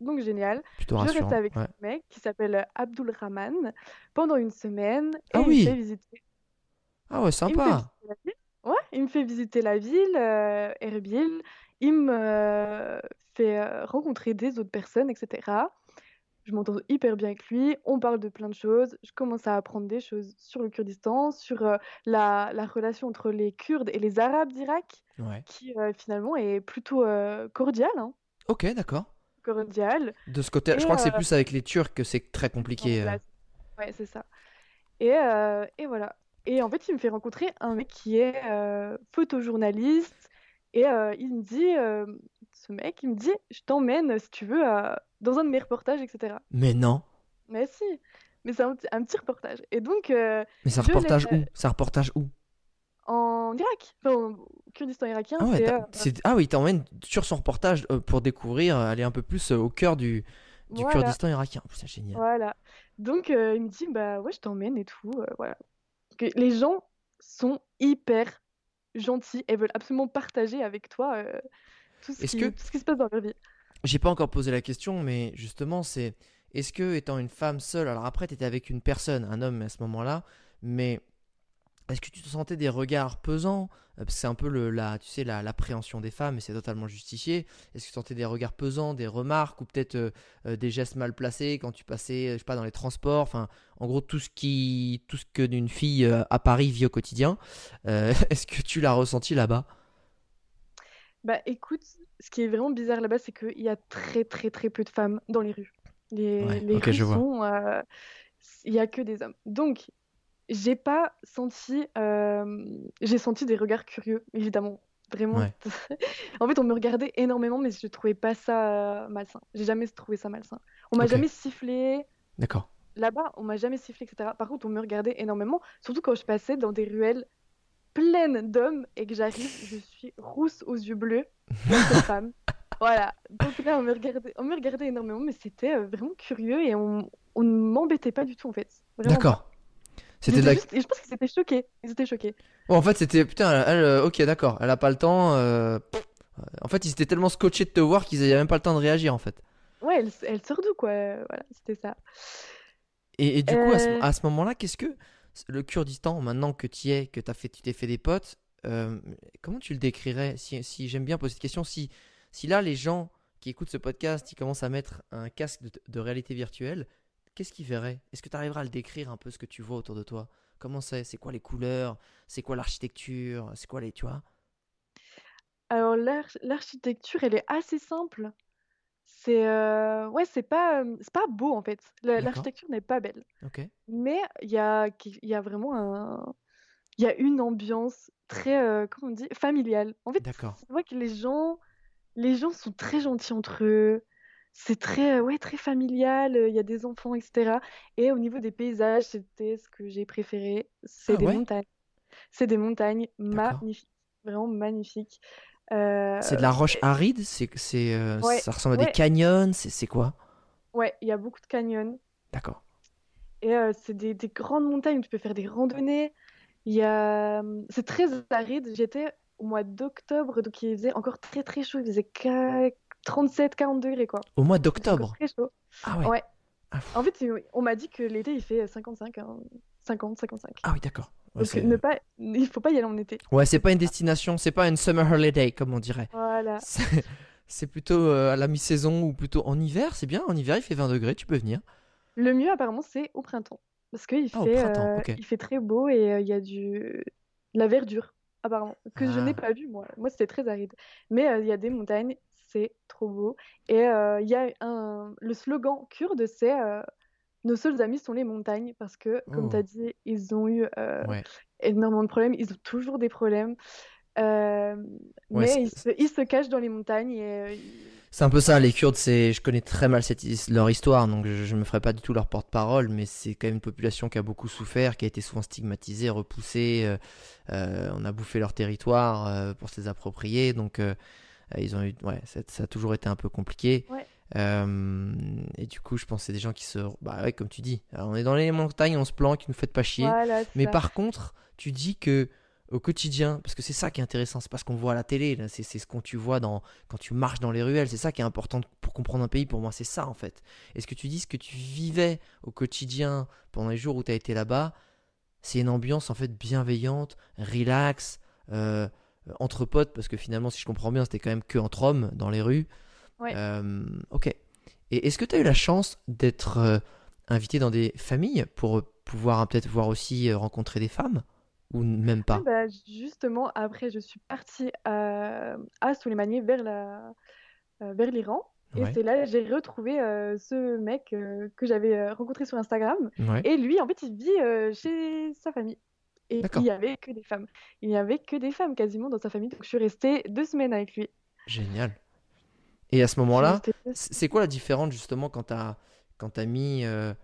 Donc, génial. plutôt je reste avec ouais. ce mec qui s'appelle Abdul Rahman pendant une semaine. Et Ah il oui. me fait visiter. Ah ouais, Il me fait sympa. visiter la ville. Ouais, il me fait visiter la ville, euh, Erbil. Il me euh, fait euh, rencontrer des autres personnes, etc. Je m'entends hyper bien avec lui. On parle de plein de choses. Je commence à apprendre des choses sur le Kurdistan, sur euh, la, la relation entre les Kurdes et les Arabes d'Irak, Ouais. qui finalement est plutôt cordiale. hein. Ok, d'accord. Cordiale. De ce côté, Et, je crois que c'est plus avec les Turcs que c'est très compliqué. euh. Ouais, c'est ça. Et, et voilà. Et en fait, il me fait rencontrer un mec qui est euh, photojournaliste. Et euh, il me dit, euh, ce mec, il me dit, je t'emmène, si tu veux, à- dans un de mes reportages, etc. Mais non. Mais si, mais c'est un, petit- un petit reportage. Et donc, euh, Mais c'est un reportage où? C'est un reportage où? En Irak, enfin, au Kurdistan irakien, ah, ouais, euh, ah oui, t'emmènes sur son reportage euh, pour découvrir, euh, aller un peu plus au cœur du, du Voilà. Kurdistan irakien. C'est génial. Voilà. Donc, euh, il me dit, bah ouais, je t'emmène et tout. voilà. Les gens sont hyper gentilles. Elles veulent absolument partager avec toi euh, tout, ce Est-ce qui, que- tout ce qui se passe dans leur vie. J'ai pas encore posé la question, mais justement, c'est est-ce que étant une femme seule, alors après, tu étais avec une personne, un homme à ce moment-là, mais est-ce que tu te sentais des regards pesants? Euh, Parce que c'est un peu le, la, tu sais, la- l'appréhension des femmes, et c'est totalement justifié. Est-ce que tu sentais des regards pesants, des remarques, ou peut-être euh, euh, des gestes mal placés quand tu passais, je sais pas, dans les transports? Enfin, en gros, tout ce qui, tout ce que une fille euh, à Paris vit au quotidien. Euh, est-ce que tu l'as ressenti là-bas? Bah écoute, ce qui est vraiment bizarre là-bas, c'est qu'il y a très très très peu de femmes dans les rues. Les, Ouais, les ok, rues je sont, euh, il y a que des hommes. Donc, j'ai pas senti, euh, j'ai senti des regards curieux, évidemment. Vraiment. Ouais. En fait, on me regardait énormément, mais je trouvais pas ça euh, malsain. J'ai jamais trouvé ça malsain. On m'a jamais sifflé. D'accord. Là-bas, on m'a jamais sifflé, etc. Par contre, on me regardait énormément, surtout quand je passais dans des ruelles pleines d'hommes et que j'arrive, je suis rousse aux yeux bleus, femme. Voilà. Donc là, on me regardait, on me regardait énormément, mais c'était euh, vraiment curieux et on, on ne m'embêtait pas du tout en fait. D'accord. C'était la... juste- et je pense qu'ils étaient choqués. Ils étaient choqués. Bon, en fait, c'était. Putain, elle, elle, euh, ok, d'accord. Elle a pas le temps. euh. En fait, ils étaient tellement scotchés de te voir qu'ils avaient même pas le temps de réagir, en fait. Ouais, elle, elle sort d'où quoi. Voilà, c'était ça. Et, et du coup, à ce, à ce moment-là, qu'est-ce que le Kurdistan, maintenant que tu y es, que as fait, tu t'es fait des potes, euh, comment tu le décrirais Si, si j'aime bien poser cette question, si, si là, les gens qui écoutent ce podcast, ils commencent à mettre un casque de, de réalité virtuelle, qu'est-ce qu'ils verraient? Est-ce que tu arriveras à le décrire un peu ce que tu vois autour de toi? Comment c'est? C'est quoi les couleurs? C'est quoi l'architecture? C'est quoi les. Tu vois? Alors l'arch- l'architecture, elle est assez simple. C'est euh, ouais, c'est pas c'est pas beau en fait. La- D'accord. L'architecture n'est pas belle. Ok. Mais il y a, qui- il y a vraiment un... Il y a une ambiance très, euh, comment on dit, familiale. En fait, D'accord. c'est vrai que les gens, les gens sont très gentils entre eux. C'est très, euh, ouais, très familial. euh, Il y a des enfants, etc. Et au niveau des paysages, c'était ce que j'ai préféré. C'est Ah des ouais? montagnes. C'est des montagnes D'accord. magnifiques. Vraiment magnifiques. Euh, C'est de la roche aride C'est, c'est, euh, Ouais, ça ressemble à des canyons C'est, c'est quoi? Ouais, il y a beaucoup de canyons. D'accord. Et euh, c'est des, des grandes montagnes où tu peux faire des randonnées. Il y a... C'est très aride. J'étais au mois d'octobre, donc il faisait encore très très chaud. Il faisait 37-40 degrés, quoi. Au mois d'octobre? très chaud. Ah ouais. Ouais. Ah. En fait, on m'a dit que l'été, il fait 55, hein, 50, 55. Ah oui, d'accord. Ouais, Donc ne pas... il faut pas y aller en été. ouais, c'est pas une destination, c'est pas une summer holiday comme on dirait. Voilà. C'est, plutôt euh, à la mi-saison ou plutôt en hiver, c'est bien. En hiver, il fait 20 degrés, tu peux venir. Le mieux, apparemment, c'est au printemps. Parce qu'il Ah, fait, euh, il fait très beau et euh, il y a du... de la verdure, apparemment, que je Ah. n'ai pas vu, moi. Moi, c'était très aride. Mais euh, il y a des montagnes, c'est trop beau. Et il y a un... Le slogan kurde, c'est Nos seuls amis sont les montagnes. Parce que, comme Oh. tu as dit, ils ont eu euh, Ouais. énormément de problèmes. Ils ont toujours des problèmes. Euh, Ouais, mais ils se... ils se cachent dans les montagnes et euh, C'est un peu ça, les Kurdes, je connais très mal cette... leur histoire, donc je, je me ferai pas du tout leur porte-parole, mais c'est quand même une population qui a beaucoup souffert, qui a été souvent stigmatisée, repoussée. euh, on a bouffé leur territoire pour se les approprier, donc ils ont eu... ouais, ça, ça a toujours été un peu compliqué. Ouais. Euh, et du coup, je pense que c'est des gens qui se... Bah ouais, comme tu dis, alors, on est dans les montagnes, on se planque, ne nous faites pas chier. Voilà, Mais ça. par contre, tu dis que au quotidien, parce que c'est ça qui est intéressant, c'est pas ce qu'on voit à la télé, c'est ce que tu vois dans, quand tu marches dans les ruelles, c'est ça qui est important pour comprendre un pays, pour moi c'est ça en fait. Est-ce que tu dis ce que tu vivais au quotidien pendant les jours où tu as été là-bas, c'est une ambiance en fait bienveillante, relax, euh, entre potes, parce que finalement si je comprends bien c'était quand même que entre hommes dans les rues. Ouais. Euh, ok. Et est-ce que tu as eu la chance d'être euh, invité dans des familles pour euh, pouvoir hein, peut-être voir aussi rencontrer des femmes? Ou même pas? Ah bah, justement, après, je suis partie à, à vers la, vers l'Iran. Et Ouais. c'est là que j'ai retrouvé euh, ce mec euh, que j'avais euh, rencontré sur Instagram. Ouais. Et lui, en fait, il vit chez sa famille. Et il n'y avait que des femmes. Il n'y avait que des femmes quasiment dans sa famille. Donc je suis restée deux semaines avec lui. Génial. Et à ce moment-là, c'est quoi la différence justement quand t'as quand t'as mis euh,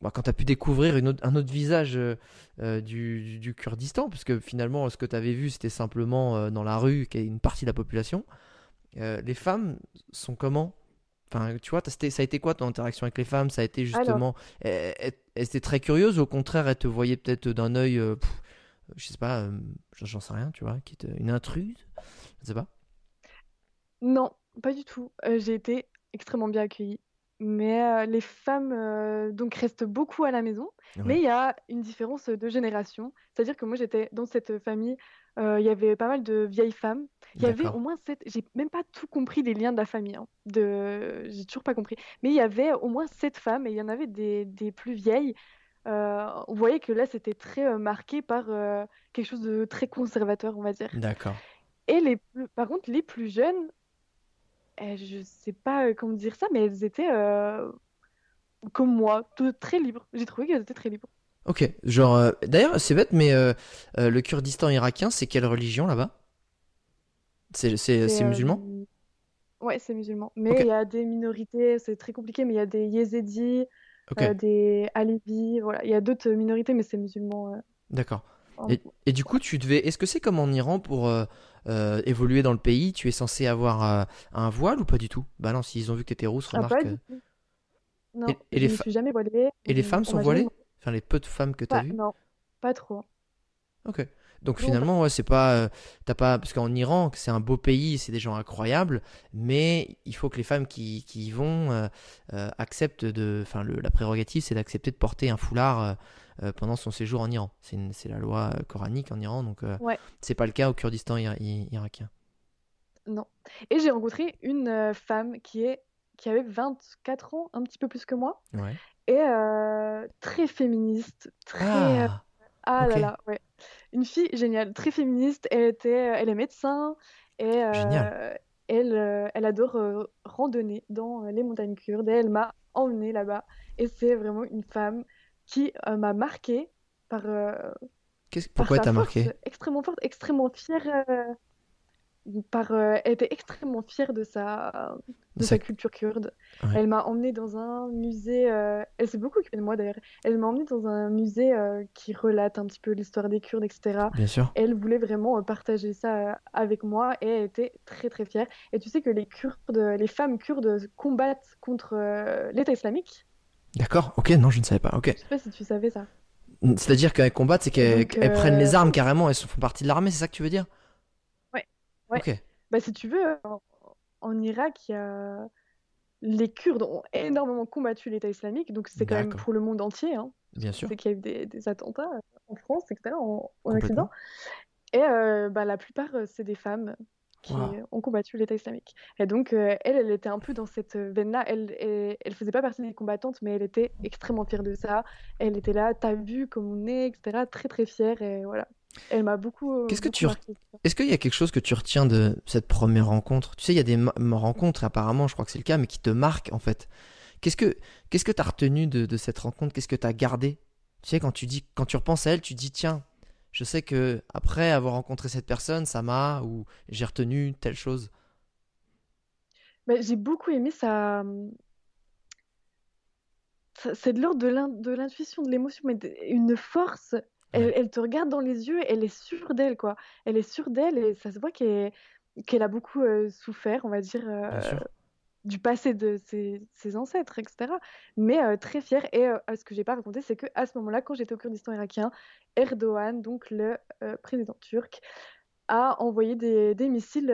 bah, quand pu découvrir une autre- un autre visage euh, euh, du, du, Kurdistan? Parce que finalement ce que t'avais vu c'était simplement euh, dans la rue qui est une partie de la population. Les femmes sont comment? Enfin, tu vois, ça a été quoi ton interaction avec les femmes? Ça a été justement, elles, elles- elles étaient très curieuses. Au contraire, elles te voyaient peut-être d'un œil, pff, je sais pas, j'en sais rien, tu vois, qui te... une intruse, je sais pas. Non, pas du tout. Euh, j'ai été extrêmement bien accueillie. Mais euh, les femmes euh, donc restent beaucoup à la maison. Mais il y a une différence de génération. C'est-à-dire que moi j'étais dans cette famille, il y avait pas mal de vieilles femmes. Il y avait au moins sept, j'ai même pas tout compris des liens de la famille. hein, de... J'ai toujours pas compris. Mais il y avait au moins sept femmes et il y en avait des, des plus vieilles. Euh, on voyait que là c'était très euh, marqué par euh, quelque chose de très conservateur, on va dire. D'accord. Et les plus... par contre, les plus jeunes, je sais pas euh, comment dire ça, mais elles étaient euh, comme moi, de- très libres. J'ai trouvé qu'elles étaient très libres. Ok, genre, euh, d'ailleurs, c'est bête, mais euh, euh, le Kurdistan irakien, c'est quelle religion là-bas? C'est musulman? ouais, c'est musulman. Mais il y a des minorités, c'est très compliqué, mais il y a des Yézidis, ok, euh, des Alevis, voilà. Il y a d'autres minorités, mais c'est musulman. d'accord. En- Et, et du coup, tu devais. Est-ce que c'est comme en Iran pour euh, euh, évoluer dans le pays, tu es censé avoir euh, un voile ou pas du tout? Bah non, s'ils ont vu que t'étais rousse, Ah, remarque. pas euh, du tout. Non, Et, et je les me suis jamais voilée. et les femmes on sont voilées? voilée. Enfin, les peu de femmes que t'as Pas, vues? non, pas trop. Ok. Donc Non, pas- finalement, ouais, c'est pas, t'as pas, parce qu'en Iran, c'est un beau pays, c'est des gens incroyables, mais il faut que les femmes qui, qui y vont acceptent de, enfin, la prérogative, c'est d'accepter de porter un foulard pendant son séjour en Iran. C'est la loi euh, coranique en Iran, donc euh, Ouais, c'est pas le cas au Kurdistan irakien. non. Et j'ai rencontré une euh, femme qui est, qui avait 24 ans, un petit peu plus que moi. Ouais. Et euh, très féministe, très... euh, Ah, Ah là là, ouais. Une fille géniale, très féministe. Elle était, elle est médecin et euh, elle, euh, elle adore euh, randonner dans euh, les montagnes kurdes. Et elle m'a emmenée là-bas. Et c'est vraiment une femme qui euh, m'a marquée par, euh, Qu'est-ce- pourquoi t'as marqué? extrêmement forte, extrêmement fière. euh, par, elle était extrêmement fière de sa, De sa... culture kurde. Ouais. Elle m'a emmenée dans un musée, euh, elle s'est beaucoup occupée de moi d'ailleurs. Elle m'a emmenée dans un musée euh, qui relate un petit peu l'histoire des Kurdes, etc. Bien sûr. Elle voulait vraiment euh, partager ça avec moi et elle était très très fière. Et tu sais que les Kurdes, les femmes kurdes combattent contre l'État islamique. D'accord. Ok, non, je ne savais pas. Ok. Je sais pas si tu savais ça. C'est-à-dire qu'elles combattent, c'est qu'elles donc, prennent les euh, armes carrément, elles font partie de l'armée, c'est ça que tu veux dire? ouais, ouais. Ok. Bah si tu veux, en, en Irak, il y a... les Kurdes ont énormément combattu l'État islamique, donc c'est quand même pour le monde entier. Hein. Bien sûr. C'est qu'il y a eu des, des attentats en France, etc., en, en. Occident. Et euh, bah, la plupart, euh, c'est des femmes qui euh, ont combattu l'État islamique. Et donc, euh, elle, elle était un peu dans cette veine-là. Elle, elle, elle faisait pas partie des combattantes, mais elle était extrêmement fière de ça. Elle était là, t'as vu comme on est, etc. Très, très fière. Et voilà. Elle m'a beaucoup, euh, Qu'est-ce que tu, re-. Est-ce qu'il y a quelque chose que tu retiens de cette première rencontre? Tu sais, il y a des rencontres, apparemment, je crois que c'est le cas, mais qui te marquent en fait. Qu'est-ce que qu'est-ce que tu as retenu de, de cette rencontre? Qu'est-ce que tu as gardé? Tu sais, quand tu dis, quand tu repenses à elle, tu dis, tiens, je sais que après avoir rencontré cette personne, ça m'a, ou j'ai retenu telle chose. Bah, j'ai beaucoup aimé ça. ça- C'est de l'ordre de l'in- de l'intuition, de l'émotion, mais une force. Elle, Ouais, elle te regarde dans les yeux, elle est sûre d'elle, quoi. Elle est sûre d'elle et ça se voit qu'elle a beaucoup euh, souffert, on va dire, bien euh, sûr. Du passé de ses, ses ancêtres, etc. Mais euh, très fière. Et euh, ce que j'ai pas raconté, c'est que à ce moment-là, quand j'étais au Kurdistan irakien, Erdogan, donc le euh, président turc, a envoyé des, des missiles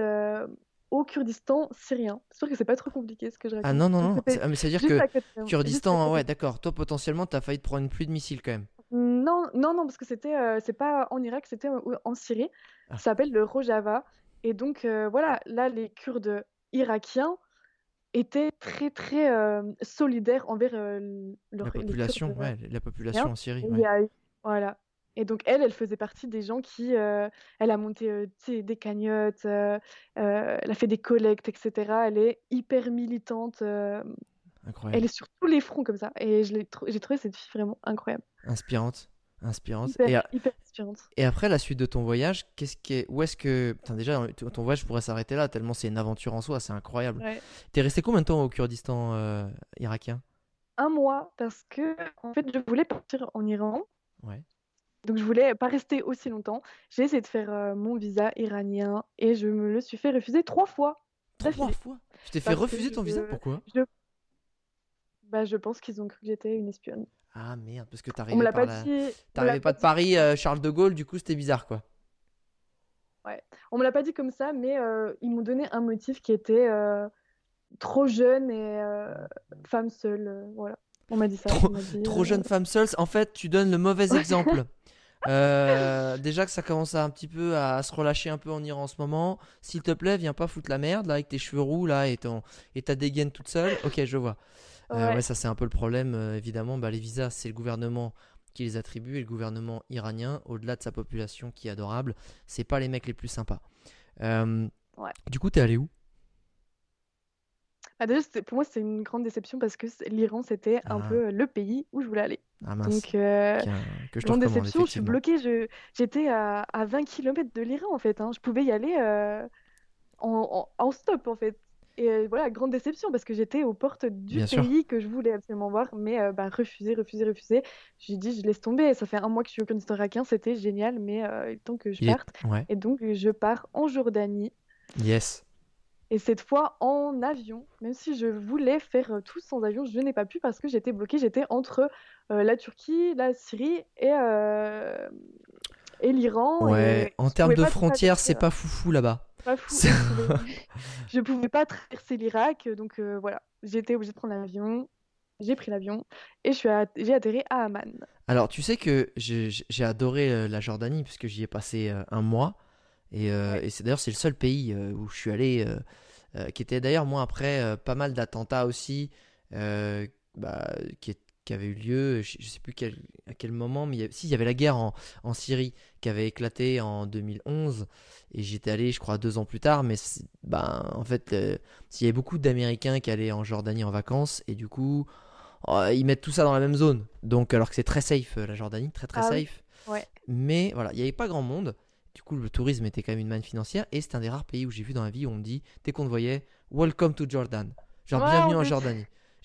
au Kurdistan syrien. J'espère que c'est pas trop compliqué ce que je Ah raconte. non, non, non. c'est- ah, mais c'est-à-dire que à côté. Kurdistan, ouais, d'accord. Toi, potentiellement, t'as failli te prendre une pluie de missiles quand même. Non, non, non, parce que c'était, c'est pas en Irak, c'était en, Syrie. Ah, Ça s'appelle le Rojava. Et donc, voilà, là, les Kurdes irakiens étaient très, très euh, solidaires envers euh, la leur- les population, ouais, la population en Syrie, Et ouais. voilà. Et donc, elle, elle faisait partie des gens qui. euh, elle a monté euh, des cagnottes, elle a fait des collectes, etc. Elle est hyper militante. euh, elle Incroyable. est sur tous les fronts comme ça. Et j'ai trouvé cette fille vraiment incroyable. Inspirante. Inspirante. Hyper, Et, a- hyper inspirante. et après la suite de ton voyage, qu'est-ce qui est, où est-ce que, Putain, déjà, ton voyage pourrait s'arrêter là, tellement c'est une aventure en soi, c'est incroyable. Ouais. T'es resté combien de temps au Kurdistan euh, irakien? Un mois, parce que, en fait, je voulais partir en Iran. Ouais. Donc, je voulais pas rester aussi longtemps. J'ai essayé de faire euh, mon visa iranien et je me le suis fait refuser trois fois Trois fois? Tu t'es fait Parce refuser ton visa? Pourquoi? je Bah, je pense qu'ils ont cru que j'étais une espionne. Ah merde, parce que t'arrivais pas la... dit. pas de Paris, euh, Charles de Gaulle, du coup c'était bizarre quoi. On me l'a pas dit comme ça, mais euh, ils m'ont donné un motif qui était euh, trop jeune et femme seule. voilà. On m'a dit ça. Trop- dit, jeune femme seule, en fait, tu donnes le mauvais exemple. Déjà que ça commence à un petit peu à se relâcher un peu en Iran en ce moment. S'il te plaît, viens pas foutre la merde là avec tes cheveux roux là et, ton, et ta dégaine toute seule. Ok, je vois. Euh, Ouais. ça c'est un peu le problème euh, évidemment. Bah, les visas, c'est le gouvernement qui les attribue et le gouvernement iranien, au-delà de sa population qui est adorable, c'est pas les mecs les plus sympas. Euh, Ouais. Du coup, t'es allé où? Ah, déjà, pour moi, c'est une grande déception parce que l'Iran, c'était un Ah. peu le pays où je voulais aller. Ah mince, Donc, euh, que je grande déception, je suis bloquée. J'étais à... à 20 km de l'Iran, en fait. hein. Je pouvais y aller euh, en... en- en stop, en fait. Et euh, voilà, grande déception parce que j'étais aux portes du Bien sûr. pays que je voulais absolument voir, mais euh, bah, refusé, refusé, refusé. J'ai dit, je laisse tomber. Ça fait un mois que je suis au Kurdistan irakien, c'était génial, mais euh, il est temps que je est- parte. Ouais. Et donc, je pars en Jordanie. Yes. Et cette fois en avion, même si je voulais faire euh, tout sans avion, je n'ai pas pu parce que j'étais bloquée. J'étais entre euh, la Turquie, la Syrie et, et l'Iran. Ouais, et en termes de frontières, c'est pas foufou là-bas. Pas fou. Je pouvais, pas traverser l'Irak, donc euh, voilà, j'étais obligée de prendre l'avion. J'ai pris l'avion et je suis à- j'ai atterri à Amman. Alors, tu sais que j'ai adoré euh, la Jordanie puisque j'y ai passé euh, un mois. Et, euh, Ouais. et c'est d'ailleurs c'est le seul pays où je suis allé, euh, qui était d'ailleurs moi après pas mal d'attentats aussi, bah, qui, est- qui avaient eu lieu. Je, je sais plus quel- à quel moment, mais il y a- si il y avait la guerre en, en Syrie qui avait éclaté en 2011 et j'étais allé, je crois, deux ans plus tard. Mais ben en fait, euh, il y avait beaucoup d'Américains qui allaient en Jordanie en vacances et du coup. oh, ils mettent tout ça dans la même zone. Donc, alors que c'est très safe, euh, la Jordanie, très très Ah safe. Ouais. Mais voilà, il n'y avait pas grand monde. Du coup, le tourisme était quand même une manne financière. Et c'est un des rares pays où j'ai vu dans la vie où on me dit, dès qu'on te voyait, Welcome to Jordan. Genre, Ouais, bienvenue en me-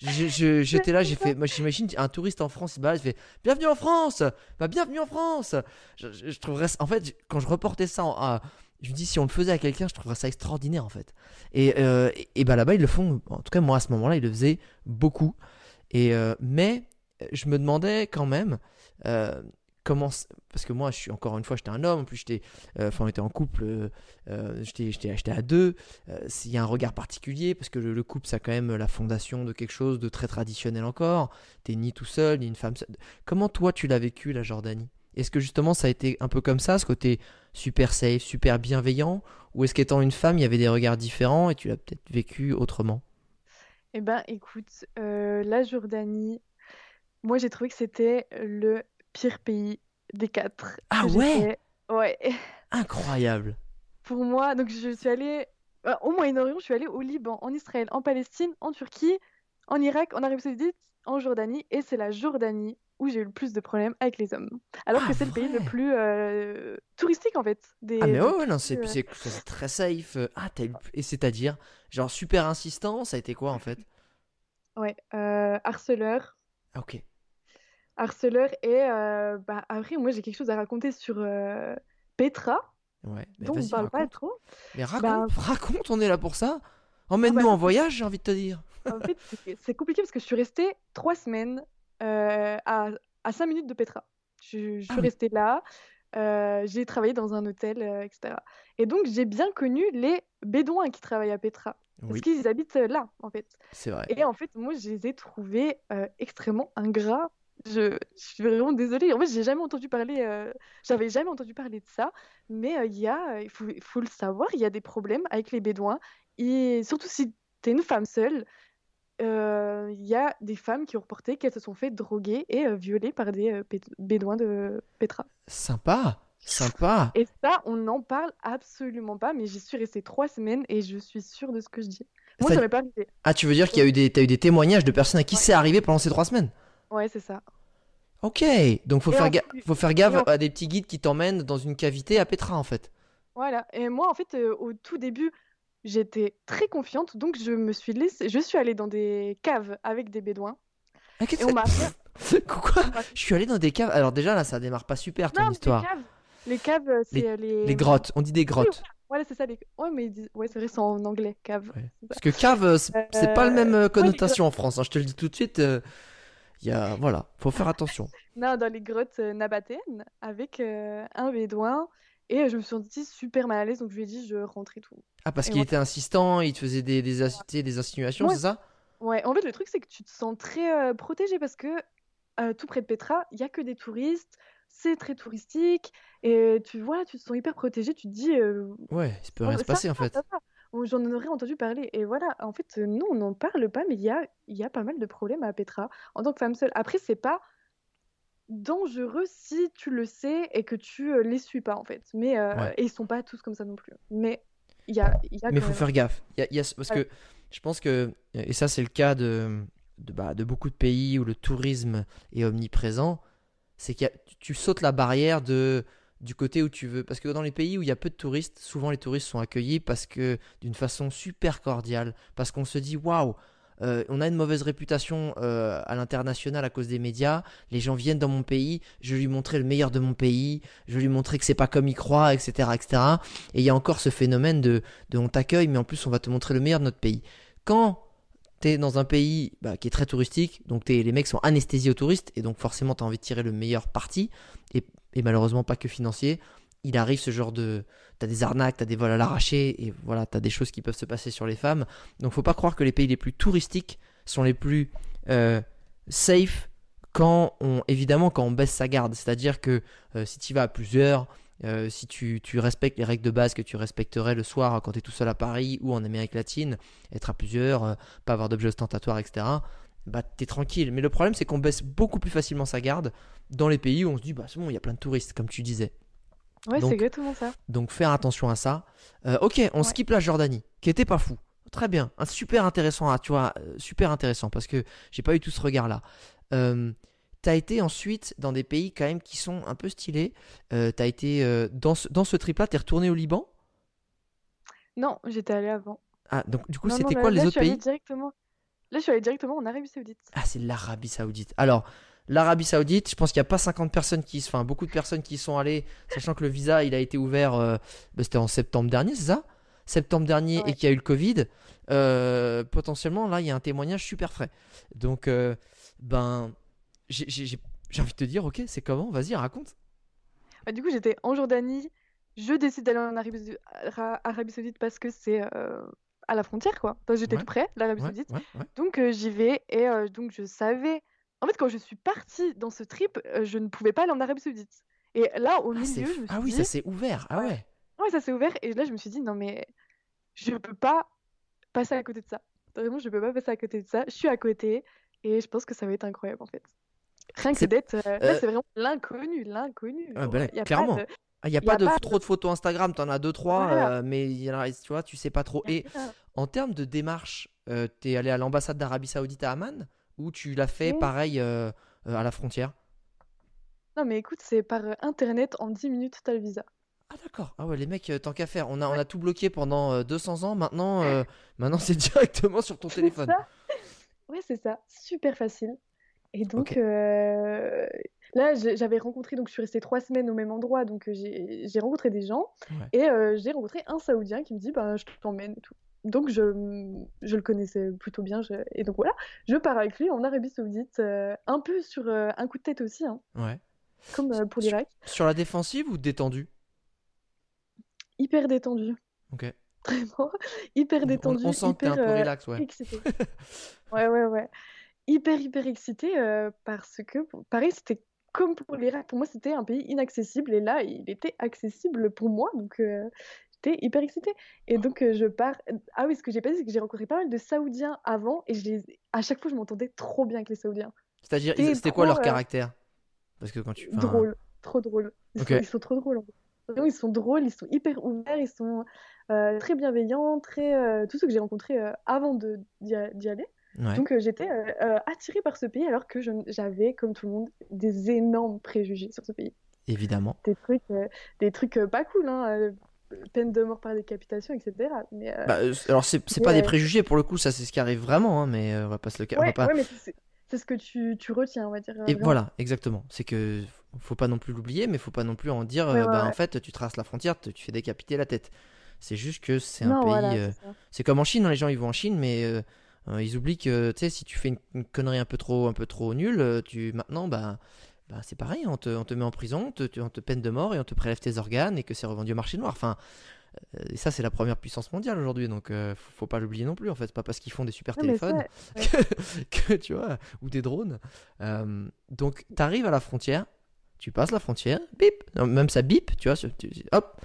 J'étais là, j'ai fait. Moi, j'imagine un touriste en France, il il fait Bienvenue en France Bah, bienvenue en France je, trouverais En fait, quand je reportais ça, je me dis, si on le faisait à quelqu'un, je trouverais ça extraordinaire, en fait. Et, euh, et, et bah là-bas, ils le font. En tout cas, moi, à ce moment-là, ils le faisaient beaucoup. Et, euh, mais je me demandais quand même euh, Parce que moi, je suis encore une fois, j'étais un homme. En plus, j'étais, euh, on était en couple. euh, euh, j'étais, j'étais à deux. Euh, S'il y a un regard particulier, parce que le, le couple, c'est quand même la fondation de quelque chose de très traditionnel encore. T'es ni tout seul, ni une femme. Comment toi, tu l'as vécu la Jordanie? Est-ce que justement, ça a été un peu comme ça, ce côté super safe, super bienveillant, ou est-ce qu'étant une femme, il y avait des regards différents et tu l'as peut-être vécu autrement? Eh ben, écoute, euh, la Jordanie, moi j'ai trouvé que c'était le pire pays des quatre. Ah ouais. Ouais. Incroyable. Pour moi, donc je suis allée euh, au Moyen-Orient, je suis allée au Liban, en Israël, en Palestine, en Turquie, en Irak, en Arabie Saoudite, en Jordanie, et c'est la Jordanie où j'ai eu le plus de problèmes avec les hommes. Alors Ah, que c'est le pays le plus euh, touristique en fait. Des, Ah mais ouais, ouais, non, c'est euh, c'est- très safe. Ah, t'as eu... Et c'est-à-dire, genre super insistant, ça a été quoi en fait? Ouais, harceleur. Ah, ok. Harceleur et euh, bah, après moi j'ai quelque chose à raconter sur euh, Petra Ouais, mais dont on parle pas trop. Mais raconte, Bah- raconte, on est là pour ça. Emmène-nous Ah bah- en voyage, j'ai envie de te dire. En fait c'est- compliqué parce que je suis restée trois semaines euh, à, à 5 minutes de Petra. Je, je suis Ah oui. restée là, euh, j'ai travaillé dans un hôtel, euh, etc. Et donc j'ai bien connu les Bédouins qui travaillent à Petra parce qu'ils habitent là en fait. c'est vrai. Et en fait moi je les ai trouvés euh, extrêmement ingrats. Je, je suis vraiment désolée. En fait, j'ai jamais entendu parler, euh, j'avais jamais entendu parler de ça. Mais euh, il y a, il faut, il faut le savoir, il y a des problèmes avec les Bédouins. Et surtout si tu es une femme seule, euh, il y a des femmes qui ont reporté qu'elles se sont fait droguer et euh, violer par des euh, Bé- Bédouins de Petra. Sympa, sympa. Et ça, on n'en parle absolument pas. Mais j'y suis restée trois semaines et je suis sûre de ce que je dis. Moi, Ça- m'est pas arrivé. Ah, tu veux dire qu'il y a eu des, t'as eu des témoignages de personnes à qui Ouais. c'est arrivé pendant ces trois semaines? Ouais, c'est ça. Ok, donc faut Et faire, en ga- plus- faut faire gaffe en- à des petits guides qui t'emmènent dans une cavité à Petra en fait. Voilà. Et moi, en fait, euh, au tout début, j'étais très confiante. Donc, je me suis laissée... Je suis allée dans des caves avec des Bédouins. Ah, Et on m'a. Quoi Je suis allé dans des caves. Alors déjà là, ça démarre pas super ton Non, des histoire. caves. Les caves, euh, c'est Les- euh, les... Les grottes, on dit des grottes. Voilà, c'est ça. Les... Ouais, mais ils disent- ouais, c'est vrai, c'est en anglais, cave. Ouais. Parce que cave, c'est pas le même ouais, connotation en France. hein, je te le dis tout de suite. euh, Il y a, voilà, faut faire attention. Non, dans les grottes euh, nabatéennes, avec euh, un bédouin. Et euh, je me suis sentie super mal à l'aise, donc je lui ai dit je rentre et tout. Ah, parce qu'il était insistant, il te faisait des, des, as- des insinuations, Ouais. c'est ça? Ouais, en fait, le truc, c'est que tu te sens très euh, protégé parce que euh, tout près de Petra, il y a que des touristes, c'est très touristique, et tu vois, tu te sens hyper protégé, tu te dis, euh, Ouais, il peut Oh, rien se passer en va, fait. ça va. J'en aurais entendu parler. Et voilà, en fait, euh, nous, on n'en parle pas, mais il y a, y a pas mal de problèmes à Petra en tant que femme seule. Après, c'est pas dangereux si tu le sais et que tu euh, les suis pas, en fait. Mais, euh, Ouais. Et ils sont pas tous comme ça non plus. Mais il y a, y a Mais faut même- faire gaffe. Y a- il y a- parce Ouais. que je pense que, et ça c'est le cas de, de, bah, de beaucoup de pays où le tourisme est omniprésent, c'est que tu sautes la barrière de, du côté où tu veux. Parce que dans les pays où il y a peu de touristes, souvent les touristes sont accueillis parce que d'une façon super cordiale, parce qu'on se dit waouh. euh, on a une mauvaise réputation euh, à l'international à cause des médias. Les gens viennent dans mon pays, je lui montrer le meilleur de mon pays, je lui montrer que c'est pas comme il croit, etc., etc. Et il y a encore ce phénomène de, de on t'accueille, mais en plus on va te montrer le meilleur de notre pays. Quand t'es dans un pays bah, qui est très touristique, donc les mecs sont anesthésiés aux touristes, et donc forcément t'as envie de tirer le meilleur parti, et, et malheureusement pas que financier, il arrive ce genre de... T'as des arnaques, t'as des vols à l'arraché, et voilà, t'as des choses qui peuvent se passer sur les femmes. Donc faut pas croire que les pays les plus touristiques sont les plus euh, safe quand on, évidemment, quand on baisse sa garde. C'est-à-dire que euh, si tu vas à plusieurs, euh, si tu, tu respectes les règles de base que tu respecterais le soir quand tu es tout seul à Paris ou en Amérique latine, être à plusieurs, pas avoir d'objets ostentatoires, etc., bah t'es tranquille. Mais le problème, c'est qu'on baisse beaucoup plus facilement sa garde dans les pays où on se dit, bah c'est bon, il y a plein de touristes, comme tu disais. Ouais, c'est exactement ça. Donc faire attention à ça. Euh, ok, on Ouais. skip la Jordanie, qui était pas fou. Très bien, un super intéressant, ah, tu vois, euh, super intéressant parce que j'ai pas eu tout ce regard-là. Euh, T'as été ensuite dans des pays quand même qui sont un peu stylés. Euh, T'as été euh, dans ce, dans ce trip-là, t'es retourné au Liban? Non, j'étais allée avant. Ah, donc du coup, c'était là- quoi les là, je autres suis pays? directement... Là, je suis allée directement en Arabie Saoudite. Ah, c'est l'Arabie Saoudite. Alors, l'Arabie Saoudite, je pense qu'il n'y a pas 50 personnes qui, enfin, beaucoup de personnes qui y sont allées, sachant que le visa, il a été ouvert, euh, bah, c'était en septembre dernier, c'est ça? Septembre dernier Ouais. et qu'il y a eu le Covid. Euh, potentiellement, là, il y a un témoignage super frais. Donc, euh, ben, j'ai- envie de te dire, ok, c'est comment? Vas-y, raconte. Bah, du coup, j'étais en Jordanie. Je décide d'aller en Arabie, Saoudite parce que c'est à la frontière, quoi. Parce que j'étais Ouais. tout près, l'Arabie Ouais, Saoudite. ouais. Donc euh, j'y vais et euh, donc je savais. En fait, quand je suis partie dans ce trip, euh, je ne pouvais pas aller en Arabie Saoudite. Et là, au Ah, c'est milieu, fou. je me suis Ah oui, dit, ça s'est ouvert. Ah Ouais. ouais. ça s'est ouvert. Et là, je me suis dit, non mais je peux pas passer à côté de ça. Vraiment, je peux pas passer à côté de ça. Je suis à côté et je pense que ça va être incroyable en fait. Rien que d'être. Là, c'est vraiment l'inconnu, l'inconnu. Ah, bah pas clairement. de- Il n'y a Y a pas de pas trop de photos Instagram, t'en as deux, trois, Voilà. euh, mais y en a, tu vois, tu sais pas trop. Et En termes de démarche, euh, t'es allé à l'ambassade d'Arabie Saoudite à Amman ou tu l'as fait Oui. pareil euh, euh, à la frontière? Non, mais écoute, c'est par euh, internet en 10 minutes, t'as le visa. Ah d'accord. Ah ouais, les mecs, tant qu'à faire, on a, on a tout bloqué pendant euh, 200 ans. Maintenant, maintenant c'est directement sur ton téléphone. ça. Ouais, c'est ça. Super facile. Et donc. Là, j'avais rencontré, donc je suis restée trois semaines au même endroit, donc euh, j'ai rencontré des gens, Ouais. et euh, j'ai rencontré un Saoudien qui me dit, bah, je t'emmène et tout. Donc, je, je le connaissais plutôt bien, je- et donc voilà, je pars avec lui en Arabie Saoudite, euh, un peu sur euh, un coup de tête aussi, hein, Ouais. comme pour l'Irak. Sur la défensive ou détendu Hyper détendu, Ok. vraiment, hyper détendu, On, sent que t'es un hyper peu relax, ouais. excité. Ouais, ouais, ouais. Hyper, hyper excité euh, parce que, pareil, c'était comme pour l'Irak. Pour moi, c'était un pays inaccessible et là, il était accessible pour moi. Donc, euh, j'étais hyper excitée. Et donc, euh, je pars. Ah oui, ce que j'ai pas dit, c'est que j'ai rencontré pas mal de Saoudiens avant et je les... à chaque fois, je m'entendais trop bien avec les Saoudiens. C'est-à-dire, c'était quoi leur euh, caractère? Parce que quand tu. enfin, Drôle, trop drôle. Ils, sont, ils sont trop drôles. en fait. Ils sont drôles, ils sont hyper ouverts, ils sont euh, très bienveillants, très. tous ceux que j'ai rencontrés euh, avant d'y aller. Ouais. Donc euh, j'étais euh, euh, attirée par ce pays alors que j'avais, comme tout le monde, des énormes préjugés sur ce pays. Évidemment. Des trucs, euh, des trucs pas cool, hein, peine de mort par décapitation, etc. Mais Bah, alors, c'est pas des préjugés pour le coup, ça c'est ce qui arrive vraiment, hein, mais on va pas se le ouais, pas. ouais, c'est ce que tu, tu retiens, on va dire. Et vraiment. voilà, exactement. C'est que faut pas non plus l'oublier, mais faut pas non plus en dire, bah, en fait, tu traces la frontière, tu fais décapiter la tête. C'est juste que c'est un pays. voilà, c'est comme en Chine, hein, les gens ils vont en Chine, mais ils oublient que tu sais, si tu fais une, une connerie un peu trop, un peu trop nulle, euh, tu maintenant bah, bah c'est pareil, on te, on te met en prison, on te, tu- on te peine de mort et on te prélève tes organes et que c'est revendu au marché noir. Enfin, euh, et ça c'est la première puissance mondiale aujourd'hui, donc euh, faut, faut pas l'oublier non plus en fait. Pas parce qu'ils font des super Non, téléphones ça, que, que, tu vois, ou des drones. Euh, donc t'arrives à la frontière, tu passes la frontière, bip, Non, même ça bip, tu vois, tu- tu- hop.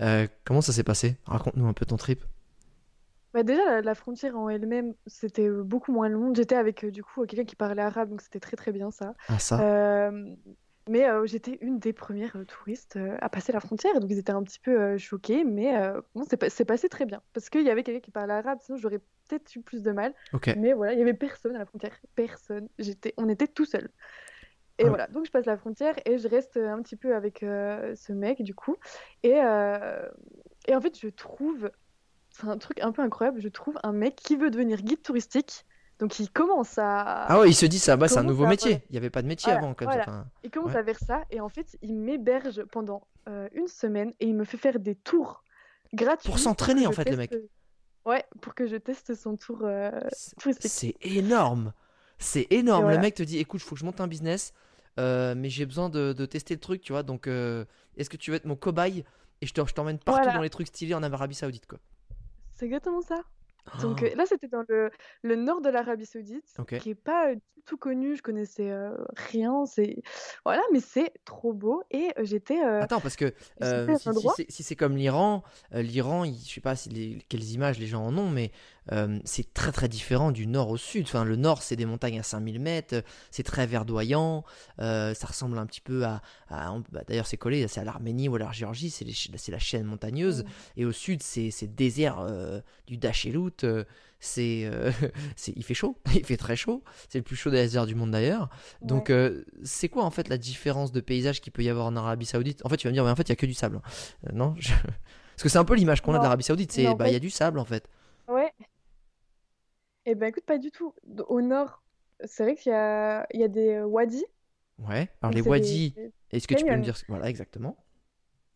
Euh, comment ça s'est passé? Raconte-nous un peu ton trip. Bah déjà, la, la frontière en elle-même, c'était euh, beaucoup moins long. J'étais avec, euh, du coup, quelqu'un qui parlait arabe, donc c'était très très bien ça. Ah ça. Euh, mais euh, j'étais une des premières euh, touristes euh, à passer la frontière, donc ils étaient un petit peu euh, choqués, mais euh, bon, c'est pa- c'est passé très bien. Parce qu'il y avait quelqu'un qui parlait arabe, sinon j'aurais peut-être eu plus de mal. Mais voilà, il y avait personne à la frontière, personne. J'étais, on était tout seuls. Et Ouais. voilà, donc je passe la frontière et je reste un petit peu avec euh, ce mec du coup. Et, euh, et en fait, je trouve, un truc un peu incroyable, je trouve un mec qui veut devenir guide touristique. Donc il commence à, Ah ouais, il se dit ça, bah, c'est un nouveau métier. Il n'y avait pas de métier Voilà, avant comme voilà. ça. Enfin, il commence ouais. à faire ça et en fait, il m'héberge pendant euh, une semaine et il me fait faire des tours gratuits Pour s'entraîner, en fait, le mec. Ouais, pour que je teste son tour euh, c'est- touristique. c'est énorme. C'est énorme. Voilà. Le mec te dit écoute, il faut que je monte un business, euh, mais j'ai besoin de, de tester le truc, tu vois. Donc, euh, est-ce que tu veux être mon cobaye? Et je te- je t'emmène partout Voilà. dans les trucs stylés en Arabie Saoudite, quoi. C'est exactement ça. Donc Oh. là, c'était dans le, le nord de l'Arabie Saoudite, Ok. qui est pas du tout connu. Je connaissais euh, rien. C'est voilà, mais c'est trop beau. Et euh, j'étais. euh, Attends, parce que si, c'est si c'est comme l'Iran, l'Iran, je sais pas si les- quelles images les gens en ont, mais c'est très très différent du nord au sud. Enfin, le nord, c'est des montagnes à 5000 mètres, c'est très verdoyant, ça ressemble un petit peu à. à- bah, D'ailleurs, c'est collé, c'est à l'Arménie ou à la Géorgie, c'est la chaîne montagneuse. Et au sud, c'est c'est désert du Dachelout. Euh, c'est, euh, c'est, il fait chaud, il fait très chaud. C'est le plus chaud des déserts du monde d'ailleurs. Donc, Ouais. euh, c'est quoi en fait la différence de paysage qu'il peut y avoir en Arabie Saoudite? En fait, tu vas me dire, mais en fait, il y a que du sable. Euh, non je- Parce que c'est un peu l'image qu'on a de l'Arabie Saoudite. C'est, bah, il y a du sable en fait. Ouais. Eh ben écoute, pas du tout. Au nord, c'est vrai qu'il y a, il y a des wadis. Ouais. Alors Donc les wadis, des- est-ce que tu peux me dire Voilà, exactement.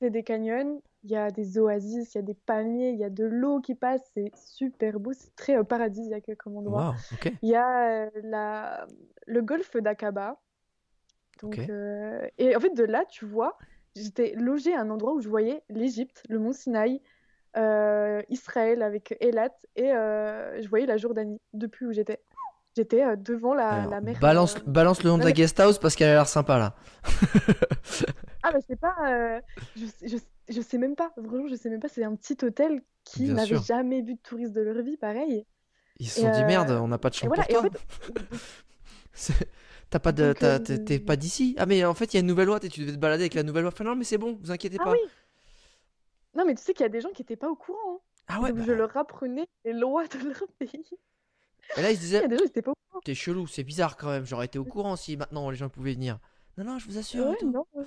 C'est des canyons, il y a des oasis, il y a des palmiers, il y a de l'eau qui passe, c'est super beau, c'est très euh, paradisiaque comme endroit. Ok. Il y a euh, la... le golfe d'Aqaba. Donc, euh, Et en fait, de là, tu vois, j'étais logée à un endroit où je voyais l'Égypte, le mont Sinaï, euh, Israël avec Eilat, et je voyais la Jordanie depuis où j'étais. J'étais devant la, Alors, la mer. balance, balance le nom de la guest house parce qu'elle a l'air sympa là. Ah, bah c'est pas. euh, Je, sais- je, je sais même pas, vraiment, je sais même pas, c'est un petit hôtel qui n'avait jamais vu de touristes de leur vie, pareil. Ils se sont dit euh, merde, on n'a pas de chambre voilà, pour et en toi. fait, C'est- T'as pas de, euh, t'es pas d'ici Ah mais en fait il y a une nouvelle loi et tu devais te balader avec la nouvelle loi. Enfin, non mais c'est bon, vous inquiétez ah pas. oui! Non, mais tu sais qu'il y a des gens qui étaient pas au courant. hein. Ah ouais. Donc bah, je leur apprenais les lois de leur pays. Et là ils se Il y disaient a des gens qui étaient pas au courant. t'es chelou, c'est bizarre quand même. J'aurais été au courant si maintenant les gens pouvaient venir. Non non, je vous assure. et tout. non. ouais.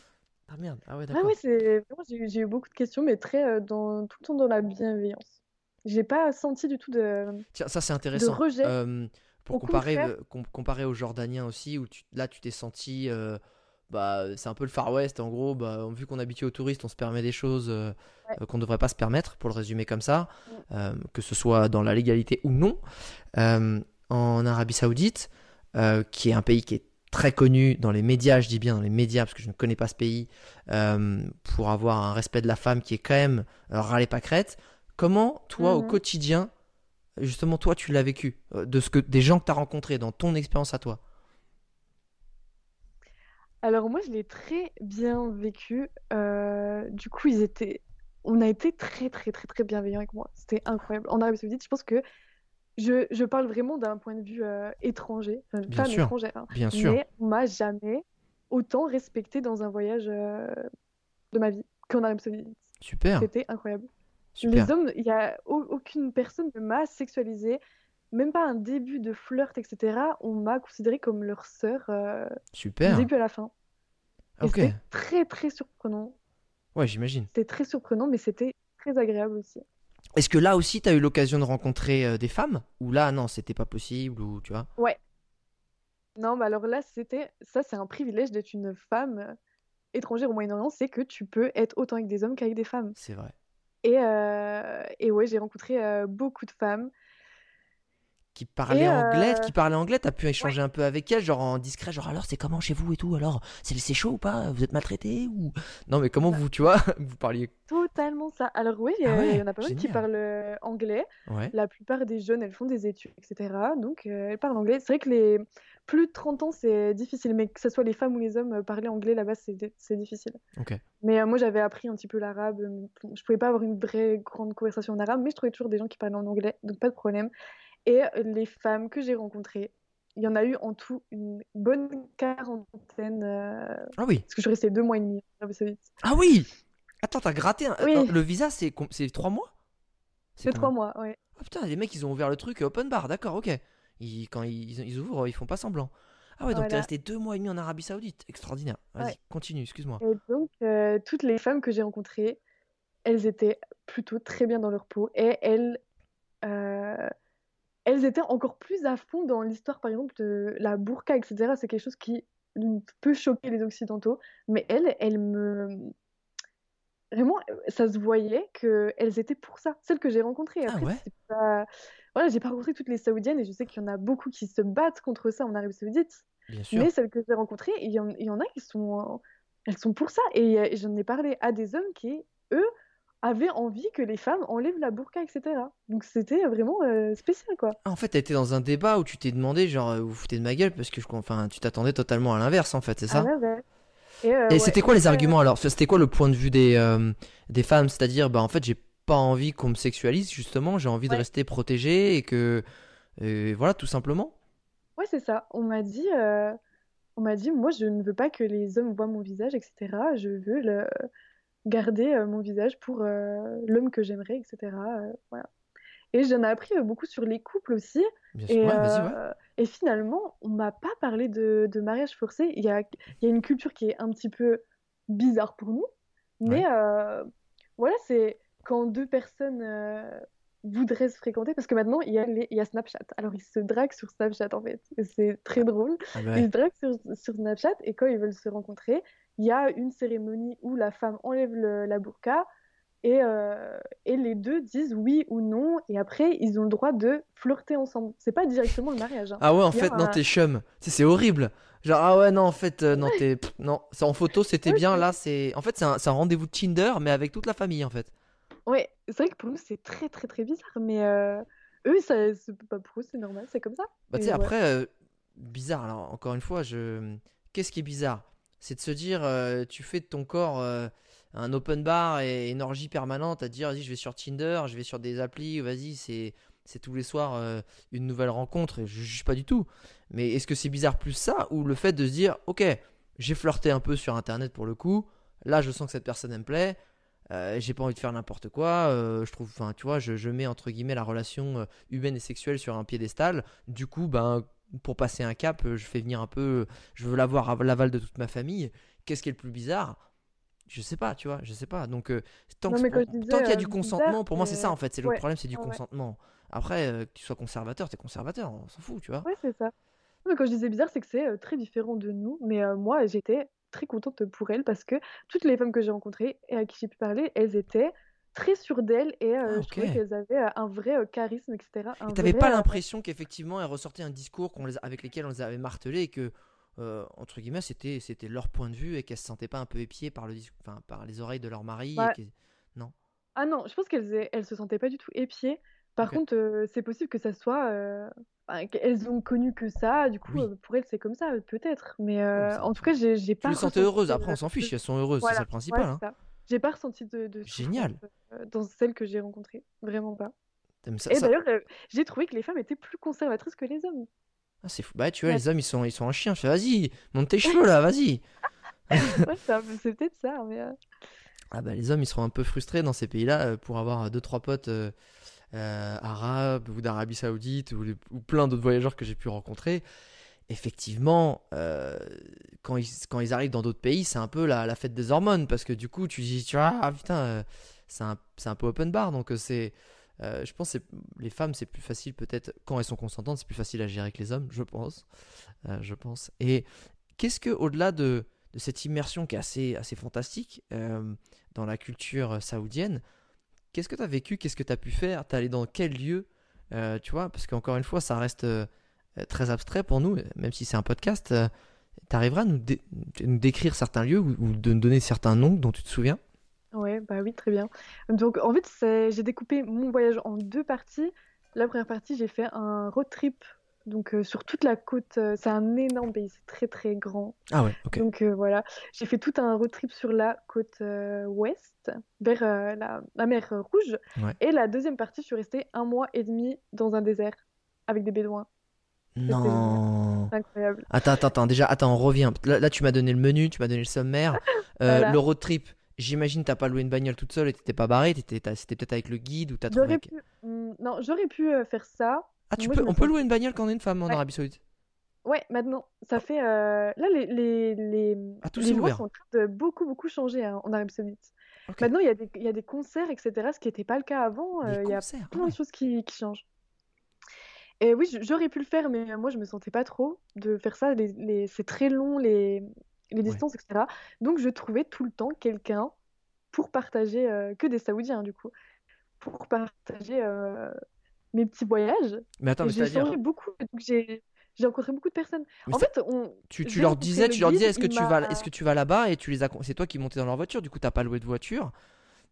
Ah merde. Ah ouais Ah d'accord. ouais, c'est vraiment, j'ai eu- j'ai eu beaucoup de questions, mais très euh, dans tout le temps dans la bienveillance. J'ai pas senti du tout de. Tiens, ça c'est intéressant. rejet. Euh, pour Au comparer, contraire. euh, com- comparer aux Jordaniens aussi, où tu- là tu t'es senti, euh, bah, c'est un peu le Far West en gros. Bah, vu qu'on est habitué aux touristes, on se permet des choses euh, Ouais. euh, qu'on ne devrait pas se permettre, pour le résumer comme ça, Mm. euh, que ce soit dans la légalité ou non. Euh, en Arabie Saoudite, euh, qui est un pays qui est très connu dans les médias, je dis bien dans les médias parce que je ne connais pas ce pays, euh, pour avoir un respect de la femme qui est quand même euh, râler pas crête. Comment toi au Mhm. quotidien, justement toi tu l'as vécu, euh, de ce que des gens que tu as rencontrés dans ton expérience à toi? Alors moi, je l'ai très bien vécu. Euh, du coup, ils étaient, on a été très très très très bienveillants avec moi. C'était incroyable. En Arabie Saoudite, je pense que je, je parle vraiment d'un point de vue euh, étranger, enfin, Bien femme sûr. étrangère, hein. Bien sûr. Mais on m'a jamais autant respecté dans un voyage euh, de ma vie qu'en Arabie Saoudite. Super, C'était incroyable. super. Les hommes, il y a au- aucune personne ne m'a sexualisée, même pas un début de flirt, etc. On m'a considérée comme leur sœur euh, du Super. début à la fin. Ok. c'était très très surprenant. Ouais, j'imagine. C'était très surprenant, mais c'était très agréable aussi. Est-ce que là aussi tu as eu l'occasion de rencontrer euh, des femmes? Ou là non, c'était pas possible ou tu vois? Non, mais alors là, c'était ça, c'est un privilège d'être une femme euh, étrangère au Moyen-Orient, c'est que tu peux être autant avec des hommes qu'avec des femmes. C'est vrai. Et, euh, et ouais, j'ai rencontré euh, beaucoup de femmes. Qui parlait anglais, euh, qui parlait anglais, t'as pu échanger un peu avec elle, genre en discret, genre alors c'est comment chez vous et tout, alors c'est chaud ou pas, vous êtes maltraité ou non mais comment vous, tu vois, vous parliez, Totalement ça. Alors oui, Ah euh, il y en a pas mal qui parlent euh, anglais. ouais, La plupart des jeunes, elles font des études, etc. Donc euh, elles parlent anglais. C'est vrai que les plus de 30 ans, c'est difficile, mais que ce soit les femmes ou les hommes, parler anglais là-bas, c'est di- c'est difficile. ok, Mais euh, moi, j'avais appris un petit peu l'arabe. Je pouvais pas avoir une vraie grande conversation en arabe, mais je trouvais toujours des gens qui parlaient en anglais, donc pas de problème. Et euh, les femmes que j'ai rencontrées, il y en a eu en tout une bonne quarantaine, euh, ah oui, parce que je suis restée deux mois et demi en Arabie Saoudite. ah oui, attends t'as gratté, un... Oui. attends, le visa c'est trois mois, C'est trois mois, ouais. Ah putain, les mecs ils ont ouvert le truc euh, open bar, d'accord, ok, ils, quand ils, ils ouvrent ils font pas semblant, ah ouais donc t'es resté deux mois et demi en Arabie Saoudite, extraordinaire, vas-y Ouais. continue, excuse-moi, Et donc, euh, toutes les femmes que j'ai rencontrées, elles étaient plutôt très bien dans leur peau. Et elles, euh, elles étaient encore plus à fond dans l'histoire, par exemple, de la burqa, etc. C'est quelque chose qui peut choquer les Occidentaux, mais elles, elles me... Vraiment, ça se voyait qu'elles étaient pour ça, celles que j'ai rencontrées. Ah ouais? pas... Voilà, j'ai pas rencontré toutes les Saoudiennes et je sais qu'il y en a beaucoup qui se battent contre ça en Arabie Saoudite. bien sûr, Mais celles que j'ai rencontrées, il y y en a qui sont, elles sont pour ça. Et euh, j'en ai parlé à des hommes qui, eux, avaient envie que les femmes enlèvent la burqa, etc. Donc c'était vraiment euh, spécial, quoi. En fait t'as été dans un débat où tu t'es demandé genre euh, vous foutez de ma gueule parce que je, enfin tu t'attendais totalement à l'inverse en fait, c'est ça? Ah ouais. Et, euh, Et ouais, c'était quoi les arguments alors? C'était quoi le point de vue des, euh, des femmes? C'est-à-dire, bah en fait, j'ai pas envie qu'on me sexualise, justement, j'ai envie de rester protégée et que. et voilà, tout simplement. Ouais, c'est ça. On m'a dit, on m'a dit, moi, je ne veux pas que les hommes voient mon visage, etc. Je veux le... garder euh, mon visage pour euh, l'homme que j'aimerais, etc. Euh, voilà. Et j'en ai appris beaucoup sur les couples aussi. Bien sûr. Et, Ouais, vas-y, ouais. euh, et finalement, on m'a pas parlé de, de mariage forcé. Il y a, y a une culture qui est un petit peu bizarre pour nous. Mais euh, voilà, c'est quand deux personnes euh, voudraient se fréquenter, parce que maintenant, il y a, les- il y a Snapchat. Alors, ils se draguent sur Snapchat, en fait. C'est très drôle. Ah Ils ouais. se draguent sur, sur Snapchat, et quand ils veulent se rencontrer, il y a une cérémonie où la femme enlève le- la burqa, et, euh, et les deux disent oui ou non, et après, ils ont le droit de flirter ensemble. C'est pas directement le mariage. hein. Ah ouais, en fait, non, un- t'es chum. C'est horrible. Genre, ah ouais, non, en fait, euh, non, t'es. Non, c'est en photo, c'était Ouais, bien. Là, c'est. En fait, c'est un, rendez-vous de Tinder, mais avec toute la famille, en fait. Ouais, c'est vrai que pour nous, c'est très, très, très bizarre, mais euh, eux, ça, pas pour eux, c'est normal, c'est comme ça. Bah, tu sais, ouais. après, euh, bizarre. Alors, encore une fois, je. Qu'est-ce qui est bizarre? C'est de se dire, euh, tu fais de ton corps euh, un open bar et une orgie permanente, à dire, vas-y, je vais sur Tinder, je vais sur des applis, vas-y, c'est. C'est tous les soirs euh, une nouvelle rencontre, et je juge pas du tout. Mais est-ce que c'est bizarre plus ça ou le fait de se dire, ok, j'ai flirté un peu sur internet pour le coup, là je sens que cette personne elle me plaît, j'ai pas envie de faire n'importe quoi, je trouve, enfin tu vois, je, je mets entre guillemets la relation humaine et sexuelle sur un piédestal, du coup, ben pour passer un cap, euh, je fais venir un peu, je veux l'avoir à l'aval de toute ma famille, qu'est-ce qui est le plus bizarre? Je sais pas, tu vois, je sais pas. Donc, euh, tant qu'il y a euh, du bizarre, consentement, pour moi, c'est ça en fait. C'est le problème, c'est du ouais, consentement. Après, euh, que tu sois conservateur, t'es conservateur, on s'en fout, tu vois. Ouais, c'est ça. Non, mais quand je disais bizarre, c'est que c'est euh, très différent de nous, mais euh, moi, j'étais très contente pour elles parce que toutes les femmes que j'ai rencontrées et à qui j'ai pu parler, elles étaient très sûres d'elles et euh, Ah, je trouvais qu'elles avaient euh, un vrai euh, charisme, etc. Un Et t'avais pas euh, l'impression qu'effectivement, elles ressortaient un discours qu'on les, avec lesquels on les avait martelés et que, entre guillemets, c'était, c'était leur point de vue et qu'elles se sentaient pas un peu épiées par, le, dis- enfin, par les oreilles de leur mari. Ouais. Non? Ah non, je pense qu'elles elles se sentaient pas du tout épiées. Par contre, c'est possible que ça soit. qu'elles ont connu que ça, du coup, Oui. pour elles, c'est comme ça, peut-être. Mais euh, en tout cas, j'ai j'ai Tu pas. les sentais heureuses, après on s'en fiche, elles sont heureuses, c'est ça le principal. Ouais, hein. ça. J'ai pas ressenti de, de Génial. euh, dans celles que j'ai rencontrées. Vraiment pas. Ça- Et d'ailleurs, euh, j'ai trouvé que les femmes étaient plus conservatrices que les hommes. Ah, c'est fou. Bah, tu vois, Ouais. les hommes, ils sont, ils sont en chien. Je fais, vas-y, monte tes cheveux là, vas-y. Ouais, c'est un peu- c'est peut-être ça, mais. euh, Ah bah les hommes ils seront un peu frustrés dans ces pays-là pour avoir deux trois potes euh, euh, arabes ou d'Arabie Saoudite ou plein d'autres voyageurs que j'ai pu rencontrer. Effectivement, euh, quand, ils, quand ils arrivent dans d'autres pays, c'est un peu la, fête des hormones parce que du coup tu dis tu vois ah putain euh, c'est un, un peu open bar donc euh, c'est je pense que les femmes, c'est plus facile peut-être quand elles sont consentantes, c'est plus facile à gérer que les hommes, je pense. Je pense. Et qu'est-ce que, au-delà de, de cette immersion qui est assez, assez fantastique dans la culture saoudienne, qu'est-ce que tu as vécu Qu'est-ce que tu as pu faire Tu allé dans quel lieu Tu vois, parce qu'encore une fois, ça reste très abstrait pour nous, même si c'est un podcast. tu arriveras à nous, dé- nous décrire certains lieux ou, ou de nous donner certains noms dont tu te souviens? Ouais, bah oui, très bien. Donc, en fait, j'ai découpé mon voyage en deux parties. La première partie, j'ai fait un road trip donc euh, sur toute la côte. euh, c'est un énorme pays, c'est très très grand. Ah ouais, ok. Donc euh, voilà, j'ai fait tout un road trip sur la côte euh, ouest, vers euh, la, la mer Rouge. Ouais. Et la deuxième partie, je suis restée un mois et demi dans un désert avec des bédouins. Non. Incroyable. Attends, attends, attends, déjà, attends, on revient. Là, là, tu m'as donné le menu, tu m'as donné le sommaire. Euh, Voilà. Le road trip, j'imagine t'as pas loué une bagnole toute seule et t'étais pas barré, c'était peut-être avec le guide ou t'as trouvé. Pu, hum, non, j'aurais pu euh, faire ça. Ah, tu Moi, peux, on peut louer une bagnole quand on est une femme en Ouais. Arabie Saoudite? Ouais, maintenant, ça fait. euh, Là, les, les, les, Ah, les lois ouvert. sont en train de beaucoup, beaucoup changer hein, en Arabie Saoudite. Maintenant, il y, a des, il y a des concerts, etc., ce qui n'était pas le cas avant. Euh, Il y a ah plein ouais. de choses qui, qui changent. Et oui, j'aurais pu le faire, mais euh, moi, je me sentais pas trop de faire ça. Les, les- C'est très long, les, les distances, etc. Donc, je trouvais tout le temps quelqu'un pour partager, euh, que des Saoudiens, du coup, pour partager euh, mes petits voyages. Mais attends, j'ai changé beaucoup. Donc, j'ai j'ai rencontré beaucoup de personnes. Mais en fait, on, tu, tu leur disais, tu leur disais, est-ce que tu vas, est-ce que tu vas là-bas et tu les as, c'est toi qui montais dans leur voiture, du coup t'as pas loué de voiture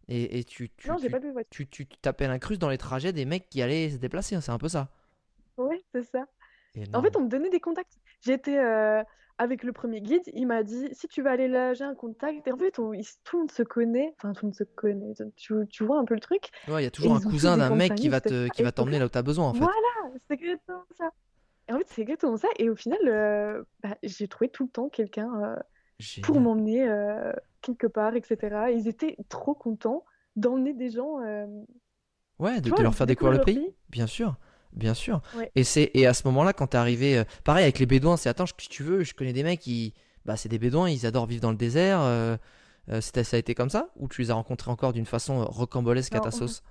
et, et tu, tu, Non, j'ai tu, pas de voiture. tu, tu tapais l'incruste dans les trajets des mecs qui allaient se déplacer, hein, c'est un peu ça. Ouais, c'est ça. En fait, on me donnait des contacts. J'étais euh, avec le premier guide, il m'a dit si tu vas aller là, j'ai un contact. Et en fait, on- tout le monde se connaît. Enfin, tout le monde se connaît. Tu, tu vois un peu le truc? Ouais, il y a toujours Et un cousin d'un mec qui va te, qui va t'emmener là où t'as besoin en fait. Voilà, c'est exactement ça. Et en fait, c'est exactement ça. Et au final, euh, bah, j'ai trouvé tout le temps quelqu'un euh, pour m'emmener quelque part, etc. Et ils étaient trop contents d'emmener des gens. Ouais, de, leur faire découvrir le pays. bien sûr, bien sûr. Ouais. Et c'est et à ce moment-là, quand t'es arrivé, euh, pareil avec les Bédouins, c'est attends, je- si tu veux, je connais des mecs qui, bah c'est des Bédouins, ils adorent vivre dans le désert. euh, euh, ça a été comme ça? Ou tu les as rencontrés encore d'une façon euh, rocambolesque à Non, ta on- sauce?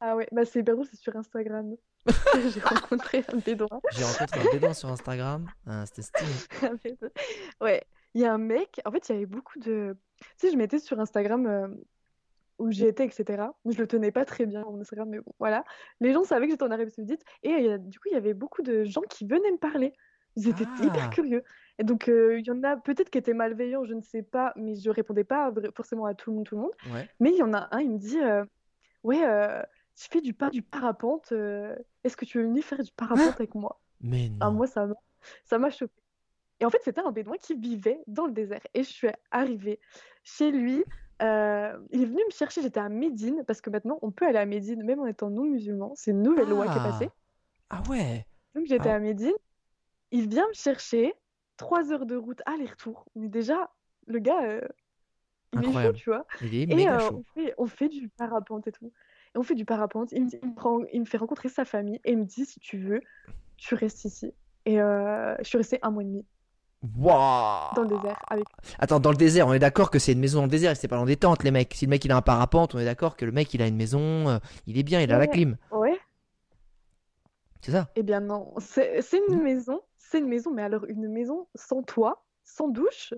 Ah ouais, bah c'est drôle, c'est sur Instagram. J'ai rencontré un bédouin. J'ai rencontré un Bédouin sur Instagram, Ah, c'était stylé. Ouais, il y a un mec, en fait, il y avait beaucoup de. Tu sais, je mettais sur Instagram où j'étais, etc. Je le tenais pas très bien, mon Instagram, mais bon, voilà. Les gens savaient que j'étais en Arabie Saoudite et a- du coup, il y avait beaucoup de gens qui venaient me parler. Ils étaient Ah. hyper curieux. Et donc, euh, il y en a peut-être qui étaient malveillants, je ne sais pas, mais je répondais pas forcément à tout le monde, tout le monde. Ouais. Mais il y en a un, il me dit euh, Ouais, euh, je fais du, par du parapente. euh, Est-ce que tu veux venir faire du parapente avec moi? Mais Ah, non. moi, ça m'a ça m'a choqué. Et en fait, c'était un bédouin qui vivait dans le désert. Et je suis arrivée chez lui. Euh, il est venu me chercher. J'étais à Médine, parce que maintenant, on peut aller à Médine, même en étant non musulman. C'est une nouvelle loi qui est Ah. passée. Ah ouais. Donc, j'étais Ah. à Médine. Il vient me chercher. Trois heures de route, aller-retour. Mais déjà, le gars, euh, il est chaud, Incroyable. tu vois. Il est méga euh, chaud. on fait, on fait du parapente et tout. Et on fait du parapente. Il me, dit- il me prend, il me fait rencontrer sa famille et il me dit si tu veux, tu restes ici. Et euh, je suis restée un mois et demi Waouh. dans le désert avec. Attends, dans le désert, on est d'accord que c'est une maison dans le désert, c'est pas dans des tentes, les mecs. Si le mec il a un parapente, on est d'accord que le mec il a une maison, euh, il est bien, il a la clim. Ouais. C'est ça Eh bien non, c'est une Non. maison, c'est une maison, mais alors une maison sans toit, sans douche,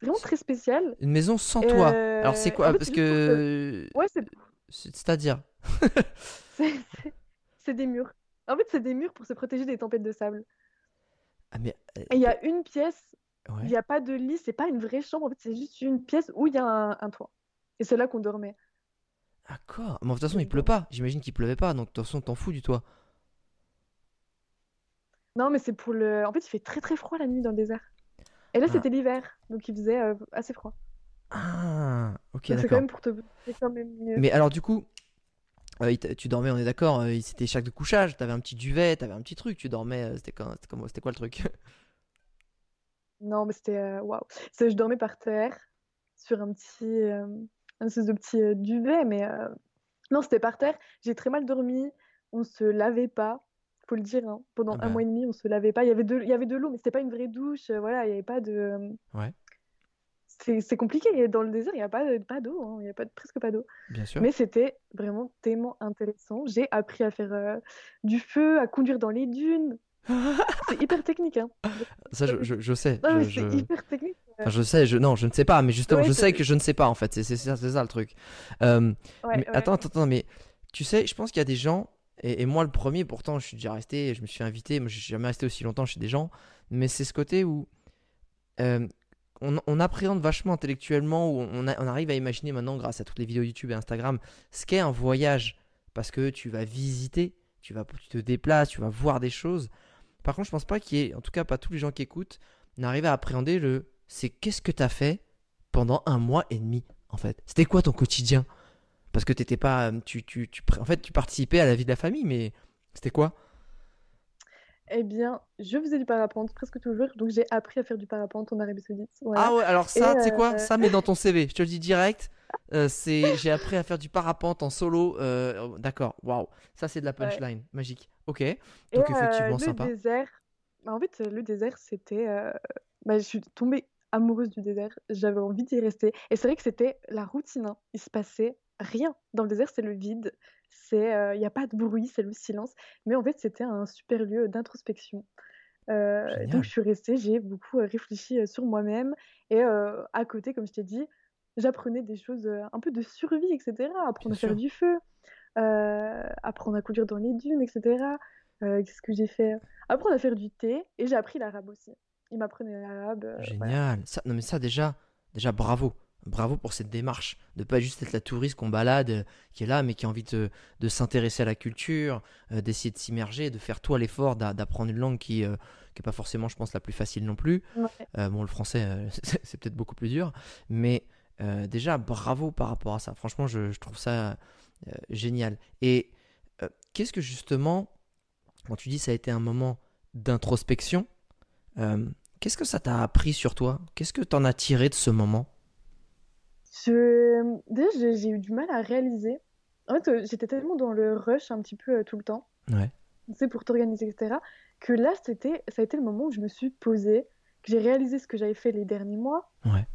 vraiment très spéciale. Une maison sans toit. Euh, Alors c'est en quoi fait, Parce que. Ouais, c'est c'est- C'est-à-dire c'est- c'est- c'est des murs. En fait, c'est des murs pour se protéger des tempêtes de sable. Ah, mais. euh, Et il y a une pièce ouais. Il n'y a pas de lit, c'est pas une vraie chambre, en fait, c'est juste une pièce où il y a un, un toit. Et c'est là qu'on dormait. D'accord. Mais de toute façon, il pleut pas. J'imagine qu'il pleuvait pas, donc de toute façon, t'en fous du toit. Non, mais c'est pour le. En fait, il fait très très froid la nuit dans le désert. Et là, Ah. c'était l'hiver, donc il faisait euh, assez froid. Ah, ok, c'est quand même pour te. C'est quand même mieux. Mais alors, du coup, euh, t'a- tu dormais, on est d'accord, euh, c'était chaque de couchage, t'avais un petit duvet, t'avais un petit truc, tu dormais, euh, c'était quoi le truc? Non, mais c'était. euh, Waouh. C'est- Je dormais par terre, sur un petit. euh, un espèce de petit euh, duvet, mais. Non, c'était par terre. J'ai très mal dormi. On se lavait pas. Faut le dire, hein. Pendant Ah un bah. mois et demi, on se lavait pas. Il y avait de, il y avait de l'eau, mais c'était pas une vraie douche. Voilà, il y avait pas de. Ouais. C'est compliqué. Dans le désert, il n'y a pas, pas d'eau, hein, il n'y a pas, presque pas d'eau. Bien sûr. Mais c'était vraiment tellement intéressant. J'ai appris à faire euh, du feu, à conduire dans les dunes. C'est hyper technique, hein. Ça, je, je- je sais. Non, mais je, hyper technique. enfin, je sais, je... non, je ne sais pas, mais justement, Ouais, je sais que je ne sais pas en fait. C'est ça, ça le truc. Euh, Ouais, mais ouais. attends, attends, attends, mais tu sais, je pense qu'il y a des gens, et, et moi le premier, pourtant, je suis déjà resté, je me suis invité, moi je suis jamais resté aussi longtemps chez des gens, mais c'est ce côté où euh, on, appréhende vachement intellectuellement, on arrive à imaginer maintenant, grâce à toutes les vidéos YouTube et Instagram, ce qu'est un voyage, parce que tu vas visiter, tu, vas, tu te déplaces, tu vas voir des choses. Par contre, je pense pas qu'il y ait, en tout cas pas tous les gens qui écoutent, n'arrivent à appréhender le c'est qu'est-ce que tu as fait pendant un mois et demi, en fait? C'était quoi ton quotidien? Parce que t'étais pas. Tu, tu, tu, en fait, tu participais à la vie de la famille, mais c'était quoi? Eh bien, je faisais du parapente presque toujours, donc j'ai appris à faire du parapente en Arabie Saoudite. Voilà. Ah ouais, alors ça, Et, tu sais quoi? euh, Ça, met dans ton CV. Je te le dis direct. Euh, c'est j'ai appris à faire du parapente en solo. euh, D'accord, waouh. Ça, c'est de la punchline. Magique. Ok. Et, Donc, euh, effectivement, le sympa. désert, bah, en fait, le désert, c'était. bah, je suis tombée amoureuse du désert. J'avais envie d'y rester. Et c'est vrai que c'était la routine. hein. Il se passait rien. Dans le désert, c'est le vide. C'est, euh, il n'y a pas de bruit, c'est le silence. Mais en fait, c'était un super lieu d'introspection. Euh, donc, je suis restée, j'ai beaucoup euh, réfléchi sur moi-même. Et euh, à côté, comme je t'ai dit, j'apprenais des choses, un peu de survie, etc. Apprendre Bien à faire du feu, euh, apprendre à conduire dans les dunes, etc. Qu'est-ce que j'ai fait? Apprendre à faire du thé. Et j'ai appris l'arabe aussi. Il m'apprenait l'arabe. voilà. Génial. Ça, non, mais ça, déjà, déjà, bravo. Bravo pour cette démarche. De pas juste être la touriste qu'on balade, euh, qui est là, mais qui a envie de, de s'intéresser à la culture, euh, d'essayer de s'immerger, de faire toi l'effort d'a- d'apprendre une langue qui n'est pas forcément, je pense, la plus facile non plus. Ouais. Euh, bon, le français, euh, c'est peut-être beaucoup plus dur. Mais euh, déjà, bravo par rapport à ça. Franchement, je, je trouve ça euh, génial. Et euh, qu'est-ce que justement, quand tu dis ça a été un moment d'introspection, euh, qu'est-ce que ça t'a appris sur toi? Qu'est-ce que t'en as tiré de ce moment? Je... Déjà, j'ai eu du mal à réaliser. En fait, euh, j'étais tellement dans le rush un petit peu euh, tout le temps, Ouais. tu sais, pour t'organiser, etc., que là, c'était, ça a été le moment où je me suis posée, que j'ai réalisé ce que j'avais fait les derniers mois. Ouais.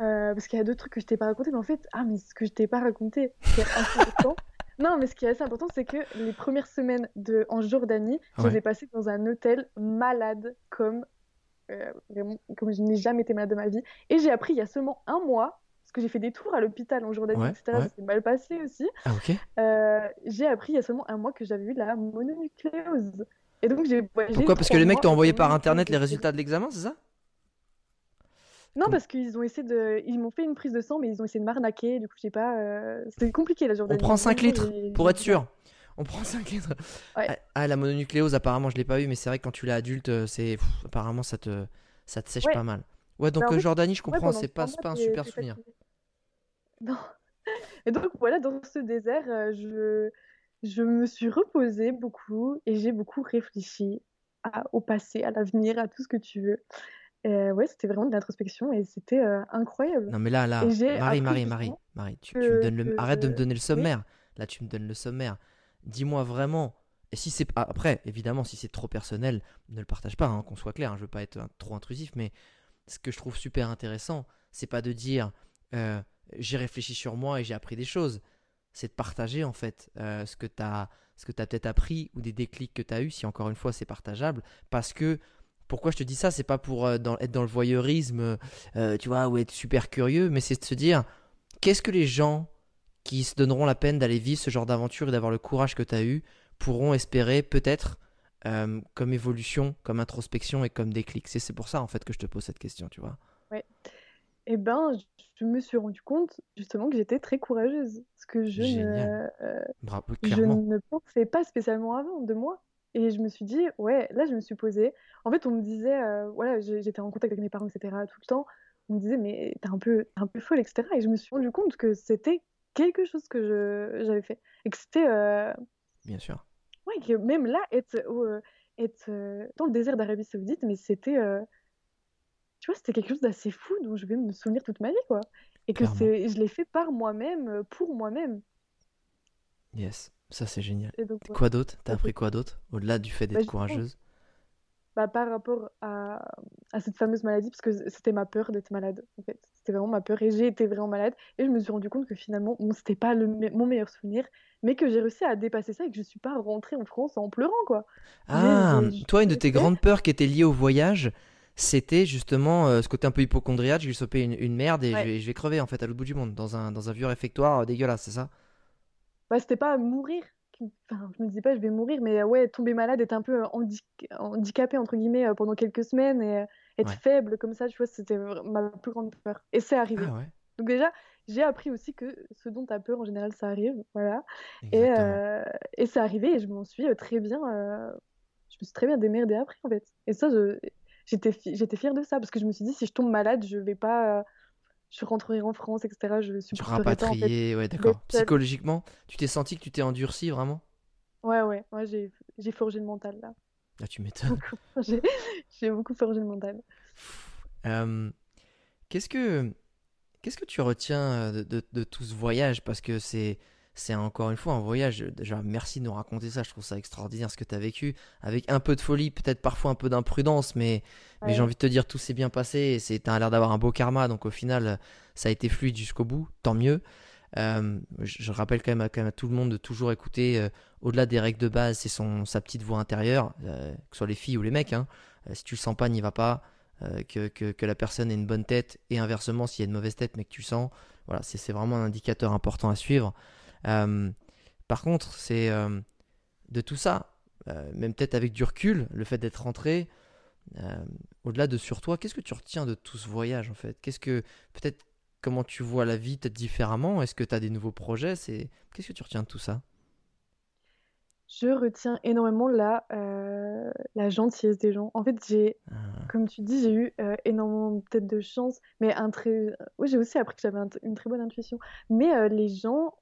Euh, parce qu'il y a d'autres trucs que je t'ai pas raconté, mais en fait, ah, mais ce que je t'ai pas raconté, c'est important. Non, mais ce qui est assez important, c'est que les premières semaines de... en Jordanie, je les ai passées dans un hôtel malade, comme, euh, vraiment, comme je n'ai jamais été malade de ma vie. Et j'ai appris il y a seulement un mois, parce que j'ai fait des tours à l'hôpital en Jordanie, Ouais, etc. ouais. Ça s'est mal passé aussi. Ah, ok. Euh, j'ai appris il y a seulement un mois que j'avais eu la mononucléose. Et donc j'ai Pourquoi? Parce que les mecs t'ont envoyé par internet les résultats de l'examen, c'est ça? Non, parce qu'ils ont essayé de. Ils m'ont fait une prise de sang, mais ils ont essayé de m'arnaquer. Du coup, j'ai pas. euh, C'était compliqué la On Jordanie. prend 5 Vraiment, litres pour être sûr. On prend 5 litres. Ouais. Ah, Ah, la mononucléose, apparemment, je l'ai pas eu, mais c'est vrai que quand tu l'as adulte, euh, c'est apparemment ça te ça te sèche Ouais. pas mal. Ouais, donc Bah, euh, Jordanie, je comprends, c'est pas, pas un super souvenir. Et donc voilà, dans ce désert, euh, je, je me suis reposée beaucoup et j'ai beaucoup réfléchi à- au passé, à l'avenir, à tout ce que tu veux. Et ouais, c'était vraiment de l'introspection et c'était euh, incroyable. Non, mais là, là, Marie, Marie, Marie, Marie, tu, me donnes le... arrête de me donner le oui. sommaire. Là, tu me donnes le sommaire. Dis-moi vraiment. Et si c'est ah, après, évidemment, si c'est trop personnel, ne le partage pas, hein, qu'on soit clair. hein, je veux pas être euh, trop intrusif, mais ce que je trouve super intéressant, c'est pas de dire euh, j'ai réfléchi sur moi et j'ai appris des choses. C'est de partager en fait euh, ce que tu as, as peut-être appris ou des déclics que tu as eu, si encore une fois c'est partageable. Parce que pourquoi je te dis ça, c'est pas pour euh, être dans le voyeurisme, euh, tu vois, ou être super curieux, mais c'est de se dire qu'est-ce que les gens qui se donneront la peine d'aller vivre ce genre d'aventure et d'avoir le courage que tu as eu pourront espérer peut-être comme évolution, comme introspection et comme déclic? C'est pour ça en fait que je te pose cette question, tu vois. Eh ben, je- me suis rendu compte justement que j'étais très courageuse. Ce que je Génial. ne, euh, Bravo, je clairement. ne pensais pas spécialement avant de moi. Et je me suis dit, ouais, là, je me suis posée. En fait, on me disait, euh, voilà, j'étais en contact avec mes parents, etc., tout le temps. On me disait, mais t'es un peu, un peu folle, etc. Et je me suis rendu compte que c'était quelque chose que j'avais fait. Et que c'était, euh, Bien sûr. ouais, que même là, être, dans le désert d'Arabie Saoudite, mais c'était, tu vois, c'était quelque chose d'assez fou dont je vais me souvenir toute ma vie, quoi. Et que c'est, je l'ai fait par moi-même, euh, pour moi-même. Yes, ça c'est génial. Et donc, ouais. Quoi d'autre? T'as appris quoi d'autre Au-delà du fait Bah, d'être courageuse? bah, par rapport à, à cette fameuse maladie, parce que c'était ma peur d'être malade, en fait. C'était vraiment ma peur et j'ai été vraiment malade. Et je me suis rendu compte que finalement, bon, c'était pas le, me- mon meilleur souvenir, mais que j'ai réussi à dépasser ça et que je suis pas rentrée en France en pleurant, quoi. Ah, toi, une de tes grandes peurs qui était liée au voyage, c'était justement euh, ce côté un peu hypochondriaque. Je vais choper une, une merde et Ouais. je, vais, je vais crever en fait à l'autre bout du monde, dans un, dans un vieux réfectoire euh, dégueulasse, c'est ça? Bah, c'était pas mourir. Enfin, je me disais pas je vais mourir, mais euh, ouais, tomber malade, être un peu handi- handicapé entre guillemets euh, pendant quelques semaines et être Ouais. faible comme ça, tu vois, c'était ma plus grande peur. Et c'est arrivé. Ah ouais, Donc déjà, j'ai appris aussi que ce dont tu as peur en général, ça arrive, voilà. Et, exactement. et c'est arrivé et je m'en suis très bien, je me suis très bien démerdée après en fait. Et ça, je- j'étais fi- j'étais fière de ça parce que je me suis dit si je tombe malade, je vais pas, euh, je rentrerai en France, etc. Je Tu supporterai pas en fait. rapatrié, ouais, d'accord. Psychologiquement, tu t'es senti que tu t'es endurci vraiment? Ouais, ouais, ouais, j'ai j'ai forgé le mental là. Ah, tu m'étonnes. J'ai beaucoup forgé le mental. Euh, qu'est-ce que qu'est-ce que tu retiens euh, de, de- de tout ce voyage? Parce que c'est c'est encore une fois un voyage. Déjà, merci de nous raconter ça. Je trouve ça extraordinaire ce que tu as vécu avec un peu de folie, peut-être parfois un peu d'imprudence, mais mais j'ai envie de te dire tout s'est bien passé. C'est t'as l'air d'avoir un beau karma, donc au final ça a été fluide jusqu'au bout. Tant mieux. Euh, je, rappelle quand même, à, quand même à tout le monde de toujours écouter, euh, au-delà des règles de base, c'est son sa petite voix intérieure, euh, que ce soit les filles ou les mecs. hein. Si tu le sens pas, n'y va pas que, que, que la personne ait une bonne tête et inversement s'il y a une mauvaise tête mais que tu sens voilà c'est c'est vraiment un indicateur important à suivre Euh, par contre c'est euh, de tout ça euh, même peut-être avec du recul le fait d'être rentré au-delà de sur toi qu'est-ce que tu retiens de tout ce voyage en fait? Qu'est-ce que peut-être comment tu vois la vie peut-être différemment? Est-ce que tu as des nouveaux projets? C'est qu'est-ce que tu retiens de tout ça? Je retiens énormément la, euh, la gentillesse des gens. En fait, j'ai, Euh, comme tu dis, j'ai eu euh, énormément peut-être de chance, mais un très... Oui, j'ai aussi appris que j'avais un- une très bonne intuition. Mais euh, les gens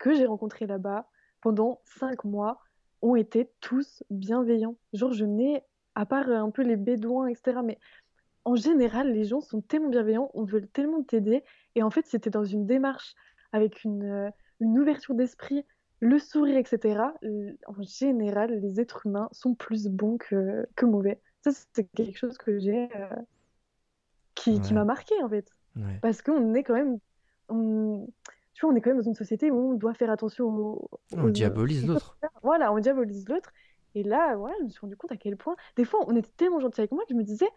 que j'ai rencontrés là-bas pendant cinq mois ont été tous bienveillants. Genre, je n'ai, à part euh, un peu les bédouins, etc., mais en général, les gens sont tellement bienveillants, on veut tellement t'aider. Et en fait, c'était dans une démarche avec une, euh, une ouverture d'esprit, le sourire, etc. En général, les êtres humains sont plus bons que, que mauvais. Ça, c'est quelque chose que j'ai, euh, qui, qui m'a marqué, en fait. ouais. Parce qu'on est quand même, on, tu vois, on est quand même dans une société où on doit faire attention aux, on aux- diabolise l'autre. Voilà, on diabolise l'autre. Et là, voilà, je me suis rendu compte à quel point, des fois, on était tellement gentil avec moi que je me disais,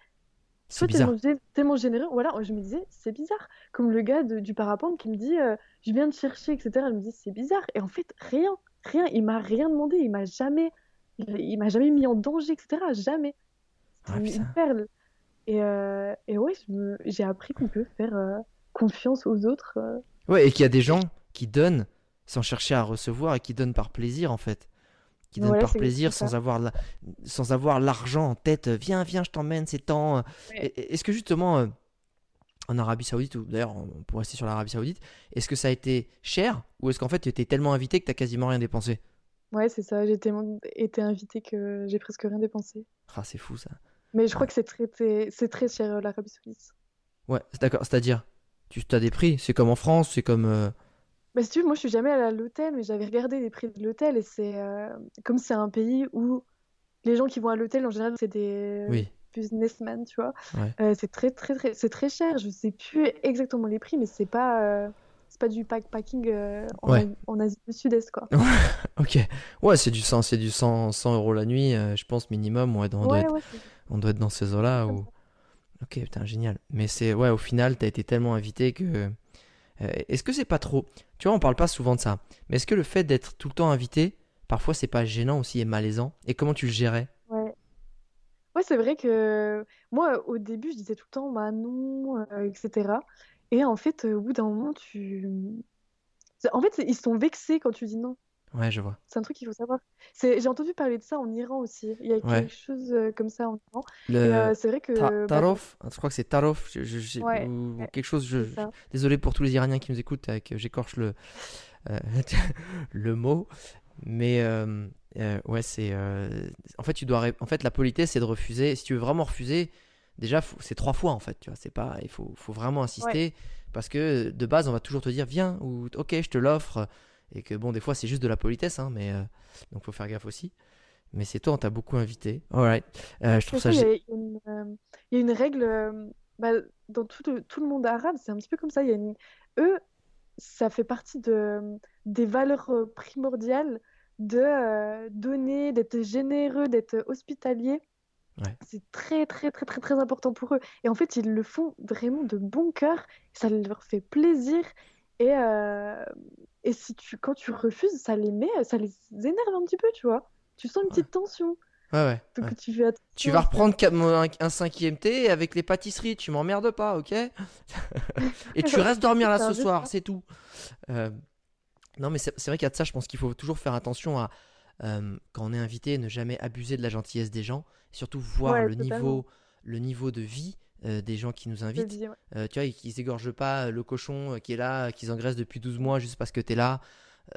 c'est bizarre tellement, tellement généreux, voilà, je me disais, c'est bizarre. Comme le gars de- du parapente qui me dit, euh, je viens de chercher, etc. Je me dis, c'est bizarre. Et en fait, rien, rien, il m'a rien demandé, il m'a jamais, il, il m'a jamais mis en danger, etc. Jamais. C'était une, putain. une perle. Et, euh, et ouais, j'ai appris qu'on peut faire euh, confiance aux autres. Euh. Ouais, et qu'il y a des gens qui donnent sans chercher à recevoir et qui donnent par plaisir en fait. Qui donnent Voilà, par plaisir ça. sans avoir la- sans avoir l'argent en tête. Viens, viens, je t'emmène, c'est temps. Ouais. Est-ce que justement euh, en Arabie Saoudite, ou d'ailleurs on pourrait rester sur l'Arabie Saoudite, est-ce que ça a été cher ou est-ce qu'en fait tu étais tellement invité que t'as quasiment rien dépensé? Ouais, c'est ça. J'ai tellement été invitée que j'ai presque rien dépensé. Ah, c'est fou ça. Mais je crois Ouais. que c'est très, très- cher euh, l'Arabie Saoudite. Ouais, c'est d'accord. C'est-à-dire, tu as des prix. C'est comme en France, c'est comme. euh, Bah, si tu veux, moi je suis jamais allée à l'hôtel, mais j'avais regardé les prix de l'hôtel et c'est euh, comme c'est un pays où les gens qui vont à l'hôtel en général c'est des Oui. businessmen, tu vois. Ouais. Euh, c'est très très très c'est très cher. Je sais plus exactement les prix, mais c'est pas euh, c'est pas du backpacking euh, en, Ouais. en Asie du Sud-Est quoi. Ok. Ouais, c'est du 100, c'est du 100, 100 euros la nuit, euh, je pense minimum. Ouais, on doit être On doit être dans ces eaux-là Comme ou... Ok, putain, génial. Mais c'est... Ouais, au final, t'as été tellement invité que... euh, est-ce que c'est pas trop... Tu vois, on parle pas souvent de ça. Mais est-ce que le fait d'être tout le temps invité, parfois c'est pas gênant aussi et malaisant? Et comment tu le gérais? Ouais. Ouais, c'est vrai que moi, au début, je disais tout le temps, bah non, euh, etc. Et en fait, au bout d'un moment, tu... En fait, ils sont vexés quand tu dis non. Ouais, je vois. C'est un truc qu'il faut savoir. J'ai entendu parler de ça en Iran aussi. Il y a Ouais. quelque chose euh, comme ça en Iran. Le... Euh, c'est vrai que... Ta- bah, Tarof, je crois que c'est Tarof, je, je- je- Ouais, ou ouais, quelque chose. Je, désolé pour tous les Iraniens qui nous écoutent, avec, j'écorche le, euh, le mot, mais euh, euh, ouais, c'est. en fait, tu dois. En fait, la politesse, c'est de refuser. Si tu veux vraiment refuser, déjà, faut- c'est trois fois en fait. Tu vois, c'est pas. Il faut, faut vraiment insister parce que de base, on va toujours te dire viens ou ok, je te l'offre, et que bon, des fois, c'est juste de la politesse, hein, mais euh, donc faut faire gaffe aussi. Mais c'est toi, on t'a beaucoup invité. Alright. Euh, je trouve ça. il y, une, euh, il y a une règle bah, dans tout, le- tout le monde arabe, c'est un petit peu comme ça. Il y a une... Eux, ça fait partie de, des valeurs primordiales de euh, donner, d'être généreux, d'être hospitalier. Ouais. C'est très, très, très, très, très important pour eux. Et en fait, ils le font vraiment de bon cœur. Ça leur fait plaisir. Et, euh, et si tu, quand tu refuses, ça les met, ça les énerve un petit peu, tu vois. Tu sens une petite tension. Ouais, ouais. Donc ouais. tu fais attention. Tu vas reprendre un, un cinquième thé avec les pâtisseries. Tu m'emmerdes pas, ok? Et tu restes dormir là ce soir, c'est tout. Euh, non, mais c'est c'est vrai qu'il y a de ça. Je pense qu'il faut toujours faire attention à euh, quand on est invité, ne jamais abuser de la gentillesse des gens. Et surtout voir Ouais, le totalement. niveau, le niveau de vie euh, des gens qui nous invitent. ouais. Euh, tu vois, et qu'ils égorgent pas le cochon euh, qui est là, qu'ils engraissent depuis 12 mois juste parce que t'es là.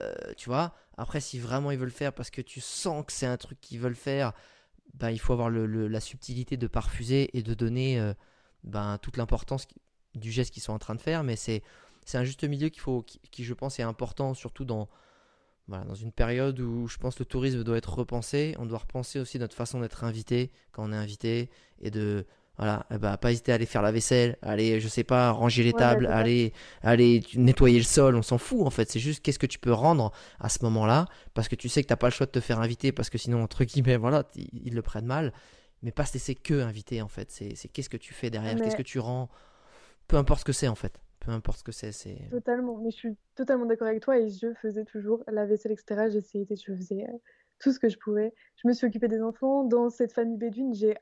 Euh, tu vois, après, si vraiment ils veulent faire parce que tu sens que c'est un truc qu'ils veulent faire, bah, il faut avoir le- le- la subtilité de pas refuser et de donner euh, ben, toute l'importance du geste qu'ils sont en train de faire. Mais c'est un juste milieu qu'il faut, qui, qui, je pense, est important, surtout dans, voilà, dans une période où je pense que le tourisme doit être repensé. On doit repenser aussi notre façon d'être invité quand on est invité et de voilà, eh ben, pas hésiter à aller faire la vaisselle, aller, je sais pas, ranger les Ouais, tables, aller, aller nettoyer le sol, on s'en fout en fait. C'est juste qu'est-ce que tu peux rendre à ce moment-là, parce que tu sais que t'as pas le choix de te faire inviter, parce que sinon, entre guillemets, voilà, ils le prennent mal. Mais pas se laisser que inviter en fait. C'est qu'est-ce que tu fais derrière, Mais- qu'est-ce que tu rends? Peu importe ce que c'est en fait. Peu importe ce que c'est. c'est... Totalement, mais je suis totalement d'accord avec toi et je faisais toujours la vaisselle, etc. J'essayais, je faisais euh, tout ce que je pouvais. Je me suis occupée des enfants. Dans cette famille bédouine, j'ai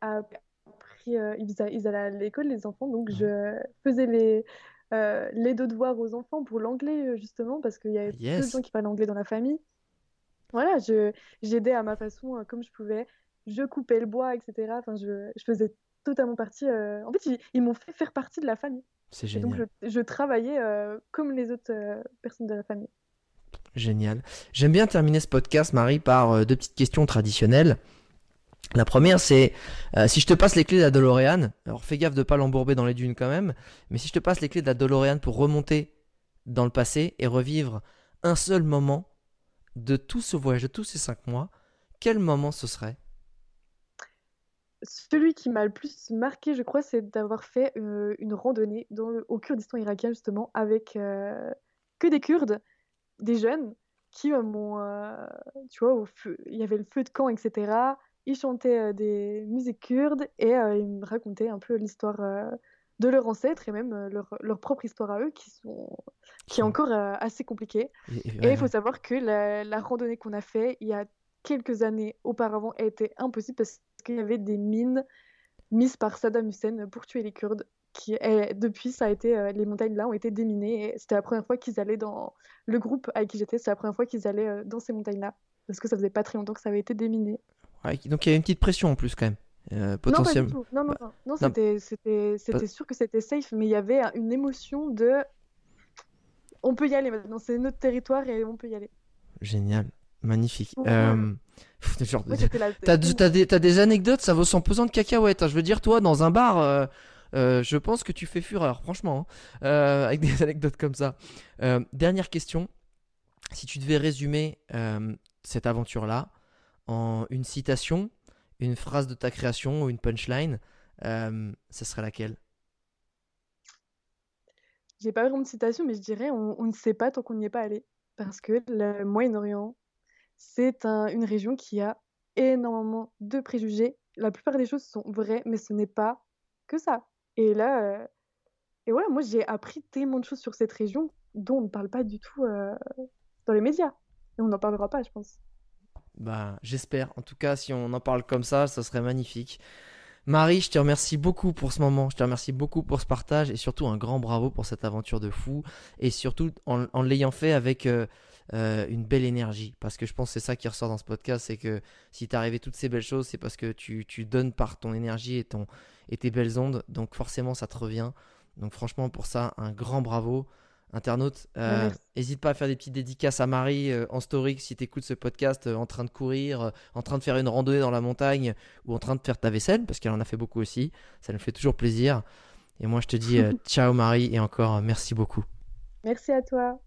euh, ils, allaient à l'école, les enfants, donc je faisais les, euh, les devoirs aux enfants pour l'anglais, euh, justement, parce qu'il y avait peu de Yes. gens qui parlaient anglais dans la famille. Voilà, j'aidais à ma façon, euh, comme je pouvais. Je coupais le bois, etc. Enfin, je, je faisais totalement partie. euh, En fait, ils, ils m'ont fait faire partie de la famille. C'est Et donc, génial. je, je travaillais comme les autres personnes de la famille. Génial. J'aime bien terminer ce podcast, Marie, par deux petites questions traditionnelles. La première, c'est euh, si je te passe les clés de la DeLorean, alors fais gaffe de pas l'embourber dans les dunes quand même, mais si je te passe les clés de la DeLorean pour remonter dans le passé et revivre un seul moment de tout ce voyage, de tous ces cinq mois, quel moment ce serait? Celui qui m'a le plus marqué, je crois, c'est d'avoir fait euh, une randonnée au Kurdistan irakien, justement, avec euh, que des Kurdes, des jeunes, qui euh, m'ont, tu vois, il y avait le feu de camp, etc. Ils chantaient euh, des musiques kurdes et euh, ils me racontaient un peu l'histoire euh, de leurs ancêtres et même leur, leur propre histoire à eux, qui sont, qui est encore assez compliquée. Et- ouais, il faut savoir que la, la randonnée qu'on a fait il y a quelques années auparavant a été impossible parce qu'il y avait des mines mises par Saddam Hussein pour tuer les Kurdes. Qui, et depuis, ça a été, les montagnes là ont été déminées c'était la première fois qu'ils allaient dans le groupe avec qui j'étais, c'est la première fois qu'ils allaient dans ces montagnes là parce que ça faisait pas très longtemps que ça avait été déminé. Ouais, donc il y a une petite pression en plus quand même. Euh, Non, pas du potentiellement. tout. Non, non, non, non, non. c'était, sûr que c'était safe, mais il y avait un- une émotion de on peut y aller maintenant, c'est notre territoire et on peut y aller. Génial. Magnifique. Ouais. Euh, genre, Ouais, T'as des, anecdotes, ça vaut son pesant de cacahuètes. hein. Je veux dire, toi, dans un bar, euh, euh, je pense que tu fais fureur, franchement, hein. Euh, avec des anecdotes comme ça. Euh, dernière question. Si tu devais résumer cette aventure-là en une citation, une phrase de ta création ou une punchline, euh, ce serait laquelle? J'ai pas vraiment de citation, mais je dirais on, ne sait pas tant qu'on n'y est pas allé. Parce que le Moyen-Orient, c'est un- une région qui a énormément de préjugés. La plupart des choses sont vraies, mais ce n'est pas que ça. Et là, euh, et voilà, moi j'ai appris tellement de choses sur cette région dont on ne parle pas du tout euh, dans les médias. Et on n'en parlera pas, je pense. Bah, j'espère. En tout cas, si on en parle comme ça, ça serait magnifique. Marie, je te remercie beaucoup pour ce moment. Je te remercie beaucoup pour ce partage et surtout un grand bravo pour cette aventure de fou et surtout en, l'ayant fait avec euh, euh, une belle énergie. Parce que je pense que c'est ça qui ressort dans ce podcast, c'est que si arrivé toutes ces belles choses, c'est parce que tu, tu donnes par ton énergie et, ton, et tes belles ondes. Donc forcément, ça te revient. Donc franchement, pour ça, un grand bravo. Internaute, euh, Merci. n'hésite pas à faire des petites dédicaces à Marie euh, en story si tu écoutes ce podcast euh, en train de courir, euh, en train de faire une randonnée dans la montagne ou en train de faire ta vaisselle, parce qu'elle en a fait beaucoup aussi. Ça nous fait toujours plaisir. Et moi, je te dis euh, ciao Marie et encore euh, merci beaucoup. Merci à toi.